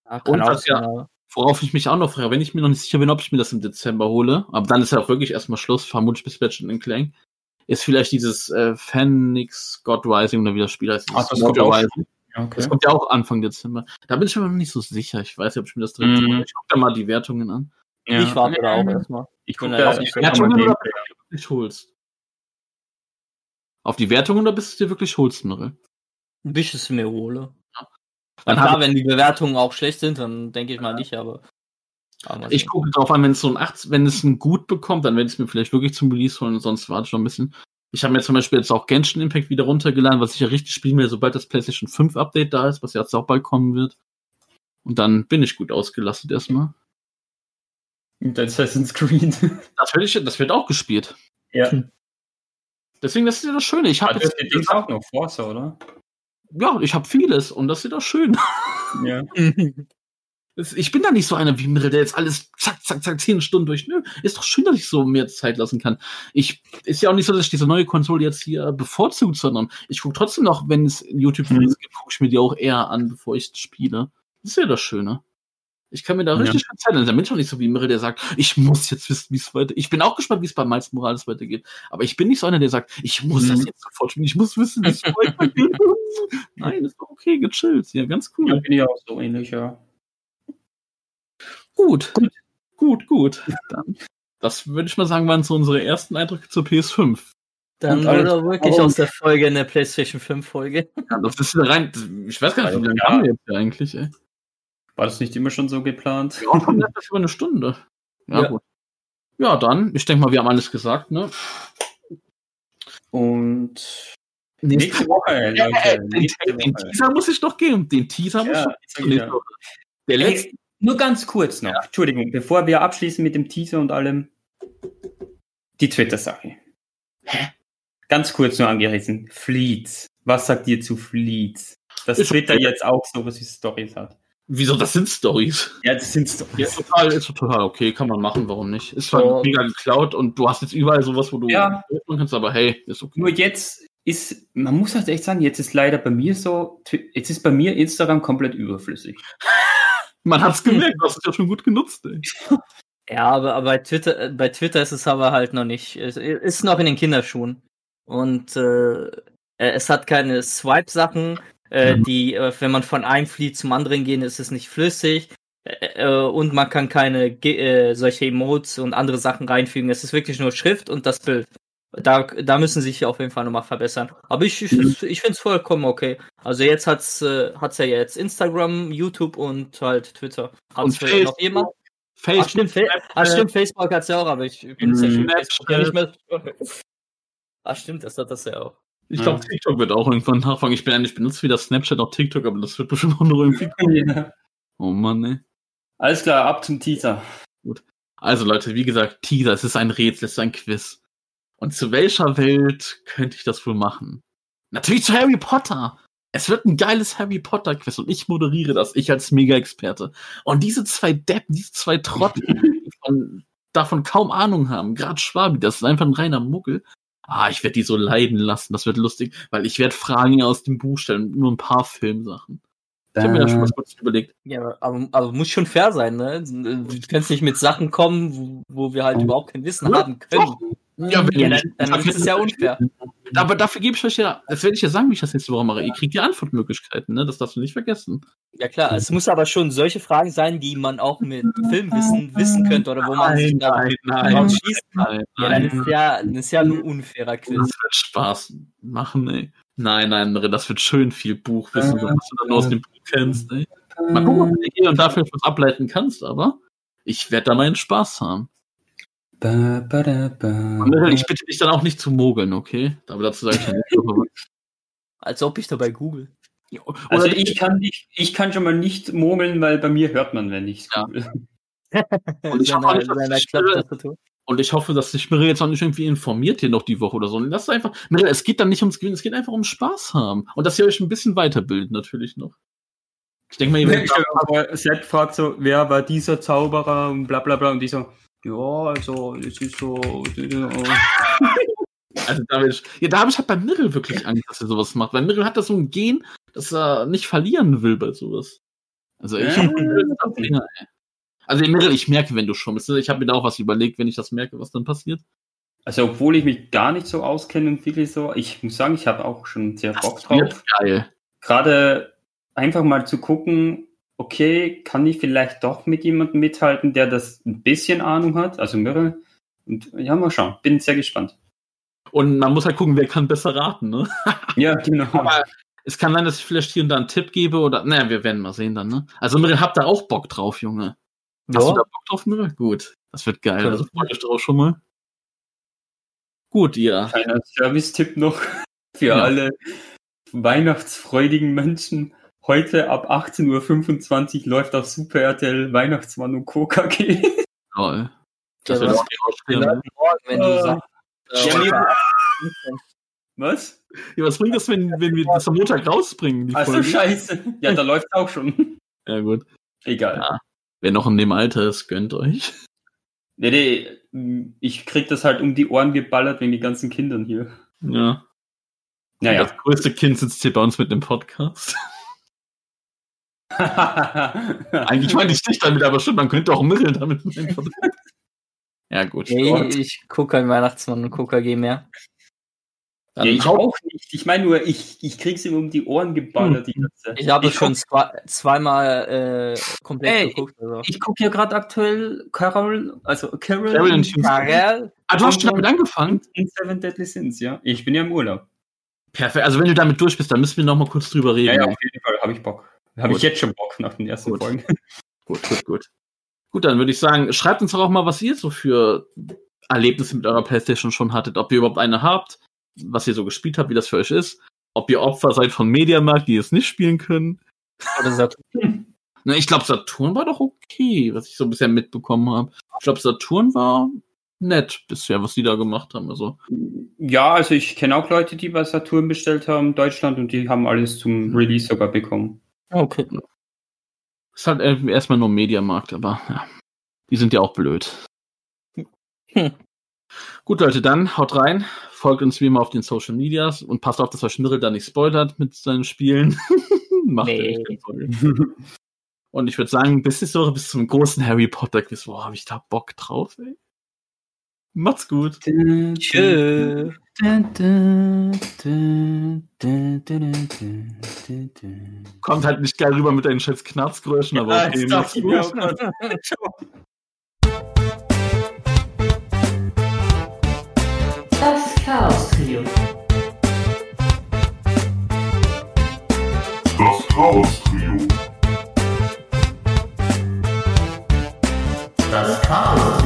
Speaker 1: Ja, kann
Speaker 2: Und
Speaker 1: auch
Speaker 2: was ja- Worauf ich mich auch noch frage, wenn ich mir noch nicht sicher bin, ob ich mir das im Dezember hole, aber dann ist ja auch wirklich erstmal Schluss, vermutlich bis Ratchet Clank, ist vielleicht dieses äh, Phoenix God Rising oder wie das Spiel heißt.
Speaker 3: Ach, das kommt
Speaker 2: Mortal
Speaker 3: auch
Speaker 2: Rising.
Speaker 3: Ja, okay.
Speaker 2: Das kommt ja auch Anfang Dezember. Da bin ich mir noch nicht so sicher. Ich weiß nicht, ob ich mir das direkt
Speaker 3: Mhm.
Speaker 2: Ich gucke da mal die Wertungen an.
Speaker 3: Ja.
Speaker 1: Ich warte da auch erstmal.
Speaker 3: Ich gucke
Speaker 1: da auch nicht
Speaker 2: Wertungen oder
Speaker 3: Gameplay.
Speaker 2: bis du holst? Auf die Wertungen oder bis du dir wirklich holst, Mirre?
Speaker 1: Bis ich es mir hole.
Speaker 2: Dann
Speaker 1: Klar, wenn die Bewertungen auch schlecht sind, dann denke ich mal nicht, aber. aber
Speaker 2: Ich gucke drauf an, wenn es so ein 8, wenn es ein gut bekommt, dann werde ich es mir vielleicht wirklich zum Release holen, sonst warte ich noch ein bisschen. Ich habe mir zum Beispiel jetzt auch Genshin Impact wieder runtergeladen, was ich ja richtig spielen will, sobald das PlayStation 5 Update da ist, was jetzt auch bald kommen wird. Und dann bin ich gut ausgelastet erstmal.
Speaker 3: Und Assassin's Creed.
Speaker 2: Das wird, ich, das wird auch gespielt.
Speaker 3: ja.
Speaker 2: Deswegen, das ist ja das Schöne. Ich habe
Speaker 3: Hat das auch noch Forza, oder?
Speaker 2: Ja, ich habe vieles und das ist ja das Schöne.
Speaker 3: Ja.
Speaker 2: Ich bin da nicht so einer wie Mirre, der jetzt alles zack, zack, zack, zehn Stunden durch. Nö, ist doch schön, dass ich so mehr Zeit lassen kann. Ich, ist ja auch nicht so, dass ich diese neue Konsole jetzt hier bevorzugt, sondern ich gucke trotzdem noch, wenn es YouTube-Videos gibt, gucke ich mir die auch eher an, bevor ich spiele. Das ist ja das Schöne. Ich kann mir da
Speaker 3: Ja.
Speaker 2: richtig Zeit lassen. Da bin ich auch nicht so wie Mirre, der sagt, ich muss jetzt wissen, wie es weiter. Ich bin auch gespannt, wie es bei Miles Morales weitergeht. Aber ich bin nicht so einer, der sagt, ich muss das
Speaker 3: Mhm.
Speaker 2: jetzt sofort spielen. Ich muss wissen, wie es weitergeht. Nein, ist doch okay, gechillt. Ja, ganz cool.
Speaker 3: ja, bin ich auch so ähnlich, ja.
Speaker 2: Gut. Gut, gut, gut. Dann, das würde ich mal sagen, waren so unsere ersten Eindrücke zur PS5.
Speaker 1: Dann
Speaker 3: alles-
Speaker 1: wurde wirklich aus der Folge eine PlayStation 5 Folge.
Speaker 2: Ja, das ist rein. Ich weiß gar nicht, wie lange
Speaker 3: Ja.
Speaker 2: haben wir jetzt hier eigentlich, ey?
Speaker 3: War das nicht immer schon so geplant?
Speaker 2: Ja, schon über eine Stunde. Ja,
Speaker 1: Ja.
Speaker 2: gut. Ja, dann, ich denke mal, wir haben alles gesagt, ne?
Speaker 3: Und
Speaker 2: Nächste
Speaker 3: Woche, Leute.
Speaker 2: äh, den,
Speaker 3: nächste
Speaker 2: den
Speaker 3: Woche.
Speaker 2: Teaser muss ich noch geben. Den Teaser muss
Speaker 3: Ja,
Speaker 2: noch
Speaker 3: ich
Speaker 2: geben.
Speaker 3: ja.
Speaker 2: Der letzte.
Speaker 3: Ey, nur ganz kurz noch. Entschuldigung, bevor wir abschließen mit dem Teaser und allem. Die Twitter-Sache. Ganz kurz nur angerissen. Fleets. Was sagt ihr zu Fleets? Dass Twitter jetzt auch sowas wie Stories hat.
Speaker 2: Wieso, das sind Stories.
Speaker 3: Ja, das sind
Speaker 2: Ja,
Speaker 3: Stories.
Speaker 2: total, ist total okay, kann man machen, warum nicht? Ist zwar
Speaker 1: Ja.
Speaker 2: mega geklaut und du hast jetzt überall sowas, wo du
Speaker 3: Ja.
Speaker 2: machen kannst, aber hey, ist okay.
Speaker 3: Nur jetzt ist, man muss halt echt sagen, jetzt ist leider bei mir so, jetzt ist bei mir Instagram komplett überflüssig.
Speaker 2: Man hat's gemerkt, du hast es ja schon gut genutzt, ey.
Speaker 1: Ja, aber, aber bei Twitter, äh, bei Twitter ist es aber halt noch nicht. Es ist noch in den Kinderschuhen. Und äh, äh, es hat keine Swipe-Sachen, äh,
Speaker 2: Mhm.
Speaker 1: die, äh, wenn man von einem Fleet zum anderen geht, ist es nicht flüssig. Äh, äh, und man kann keine Ge äh, solche Emotes und andere Sachen reinfügen. Es ist wirklich nur Schrift und das Bild. Da, da müssen sie sich auf jeden Fall nochmal verbessern. Aber ich, ich, find's- ich finde es vollkommen okay. Also jetzt hat's, äh, hat's ja jetzt Instagram, YouTube und halt Twitter. Hat's
Speaker 2: Und
Speaker 1: noch jemand? Ach
Speaker 2: Facebook,
Speaker 1: stimmt, Fa Ach, stimmt, Facebook hat's ja auch, aber ich benutze ja schon. Facebook ja nicht mehr. Ach stimmt, das hat das ja auch.
Speaker 2: Ich glaube,
Speaker 3: Ja.
Speaker 2: TikTok wird auch irgendwann nachfangen. Ich bin eigentlich benutze wieder Snapchat auch TikTok, aber das wird bestimmt auch noch irgendwie.
Speaker 3: Ja.
Speaker 2: Oh Mann, ey.
Speaker 3: Alles klar, ab zum Teaser.
Speaker 2: Also Leute, wie gesagt, Teaser, es ist ein Rätsel, es ist ein Quiz. Und zu welcher Welt könnte ich das wohl machen? Natürlich zu Harry Potter. Es wird ein geiles Harry Potter Quiz und ich moderiere das, ich als Mega-Experte. Und diese zwei Deppen, diese zwei Trottel, die von, davon kaum Ahnung haben, gerade Schwabi, das ist einfach ein reiner Muggel. Ah, ich werde die so leiden lassen, das wird lustig, weil ich werde Fragen aus dem Buch stellen, nur ein paar Filmsachen. Ich habe mir da schon was kurz überlegt.
Speaker 1: Ja, aber, aber muss schon fair sein, ne? Du kannst nicht mit Sachen kommen, wo, wo wir halt überhaupt kein Wissen
Speaker 2: Ja,
Speaker 1: haben können.
Speaker 2: Ja, wenn
Speaker 1: Ja, dann, dann ist es ja unfair.
Speaker 2: Aber dafür gebe ich euch ja, das werde ich ja sagen, wie ich das nächste Woche mache. Ihr kriegt ja Antwortmöglichkeiten, ne? Das darfst du nicht vergessen.
Speaker 1: Ja klar, es muss aber schon solche Fragen sein, die man auch mit Filmwissen wissen könnte oder wo man sich da
Speaker 2: nein,
Speaker 1: drauf schießt.
Speaker 2: nein,
Speaker 1: Ja, dann ist ja, dann ist ja ein unfairer
Speaker 2: Das
Speaker 1: Quiz.
Speaker 2: wird Spaß machen, ey. Nein, nein, das wird schön viel Buchwissen, was du dann nur aus dem Buch kennst, ey. Mal gucken, ob du hier und dafür was ableiten kannst, aber ich werde da meinen Spaß haben.
Speaker 3: Ba, ba, da, ba.
Speaker 2: Michael, ich bitte dich dann auch nicht zu mogeln, okay? Aber dazu sage ich ja nicht.
Speaker 1: Als ob ich dabei google.
Speaker 3: Also ich kann nicht, ich kann schon mal nicht murmeln, weil bei mir hört man, wenn ich
Speaker 2: Ja.
Speaker 3: google.
Speaker 2: Und ich hoffe dass ich-
Speaker 1: Klapptastatur.
Speaker 2: Und ich hoffe, dass sich Mirre jetzt auch nicht irgendwie informiert hier noch die Woche oder so. Und das ist einfach, Mirre, es geht dann nicht ums Gewinnen, es geht einfach um Spaß haben. Und dass ihr euch ein bisschen weiterbildet, natürlich noch. Ich denke mal,
Speaker 3: mal vor, Sepp fragt so, wer war dieser Zauberer und bla bla bla und die so, ja, also, es ist so,
Speaker 2: Also da, will ich, ja, da habe ich halt bei Mirrell wirklich Angst, dass er sowas macht. Weil Mirrell hat das so ein Gen, dass er nicht verlieren will bei sowas. Also ich Finger, ey. Also Mirrell, ich merke, wenn du schummelst. Ich habe mir da auch was überlegt, wenn ich das merke, was dann passiert.
Speaker 3: Also, obwohl ich mich gar nicht so auskenne und wirklich so, ich muss sagen, ich habe auch schon sehr Bock drauf.
Speaker 2: geil.
Speaker 3: Gerade einfach mal zu gucken, okay, kann ich vielleicht doch mit jemandem mithalten, der das ein bisschen Ahnung hat, also Mirre. Und ja, mal schauen. Bin sehr gespannt.
Speaker 2: Und man muss halt gucken, wer kann besser raten, ne?
Speaker 3: Ja, genau.
Speaker 2: Aber es kann sein, dass ich vielleicht hier und da einen Tipp gebe oder, naja, wir werden mal sehen dann, ne? Also Mirrell, habt da auch Bock drauf, Junge. Hast du da
Speaker 1: Ja,
Speaker 2: Bock drauf, Mirrell? Gut. Das wird geil. Also freut euch drauf schon mal. Gut, ihr.
Speaker 3: Kleiner Service-Tipp noch für
Speaker 2: Ja.
Speaker 3: alle weihnachtsfreudigen Menschen. Heute ab 18.25 Uhr läuft auf Super RTL Weihnachtsmann und Co. KG.
Speaker 2: Toll. Das
Speaker 1: Ja,
Speaker 2: wird
Speaker 1: was-
Speaker 2: auch
Speaker 1: wenn du
Speaker 3: Ah.
Speaker 1: sagst,
Speaker 3: Ja,
Speaker 1: äh,
Speaker 3: Was?
Speaker 2: Ja, was bringt das, wenn, wenn wir das am Montag rausbringen,
Speaker 3: Achso, scheiße. Ja, da läuft auch schon.
Speaker 2: Ja, gut.
Speaker 3: Egal.
Speaker 2: Ja. Wer noch in dem Alter ist, gönnt euch.
Speaker 3: Nee, nee, ich krieg das halt um die Ohren geballert wegen die ganzen Kindern hier.
Speaker 2: Ja.
Speaker 3: Naja.
Speaker 2: Das größte Kind sitzt hier bei uns mit dem Podcast. Eigentlich meinte ich dich damit, aber stimmt, man könnte auch Mittel damit nehmen. Ja, gut.
Speaker 1: nee, ich gucke kein Weihnachtsmann und KKG mehr.
Speaker 2: Dann
Speaker 3: ja, ich auch nicht. Ich meine nur, ich, ich krieg's ihm um die Ohren geballert. Die ganze.
Speaker 1: Ich habe
Speaker 3: Ich
Speaker 1: schon zwei, zweimal äh, komplett
Speaker 3: Ey,
Speaker 1: geguckt. Also.
Speaker 3: Ich gucke ja gerade aktuell Carol, also Carol,
Speaker 2: Carol
Speaker 3: und.
Speaker 1: Karel,
Speaker 2: Ah, du hast schon damit angefangen?
Speaker 3: und Seven Deadly Sins, ja. Ich bin ja im Urlaub.
Speaker 2: Perfekt. Also wenn du damit durch bist, dann müssen wir noch mal kurz drüber reden.
Speaker 3: Ja, ja, auf jeden Fall habe ich Bock. Habe ich jetzt schon Bock nach den ersten
Speaker 2: Gut.
Speaker 3: Folgen.
Speaker 2: Gut, gut, gut. Gut, dann würde ich sagen, schreibt uns doch auch mal, was ihr so für Erlebnisse mit eurer Playstation schon hattet. Ob ihr überhaupt eine habt, was ihr so gespielt habt, wie das für euch ist. Ob ihr Opfer seid von Mediamarkt, die es nicht spielen können.
Speaker 1: oder Saturn.
Speaker 2: Na, ich glaube, Saturn war doch okay, was ich so bisher mitbekommen habe. Ich glaube, Saturn war nett bisher, was die da gemacht haben. Also,
Speaker 3: Ja, also ich kenne auch Leute, die bei Saturn bestellt haben, Deutschland, und die haben alles zum Release sogar bekommen.
Speaker 1: Okay.
Speaker 2: ist halt erstmal nur Mediamarkt, aber ja. Die sind ja auch blöd.
Speaker 1: Hm.
Speaker 2: Gut, Leute, dann haut rein, folgt uns wie immer auf den Social Medias und passt auf, dass euch Schnirrel da nicht spoilert mit seinen Spielen. Macht
Speaker 1: Nee.
Speaker 2: Und ich würde sagen, bis nächste Woche, bis zum großen Harry Potter Quiz. Boah, habe ich da Bock drauf, ey. Macht's gut.
Speaker 1: Tschö.
Speaker 2: Kommt halt nicht geil rüber mit deinen scheiß Knarzgeräuschen, aber
Speaker 3: Ja,
Speaker 2: okay, gut.
Speaker 3: grad.
Speaker 4: Das Chaos Trio.
Speaker 5: Das Chaos Trio.
Speaker 4: Das Chaos Trio.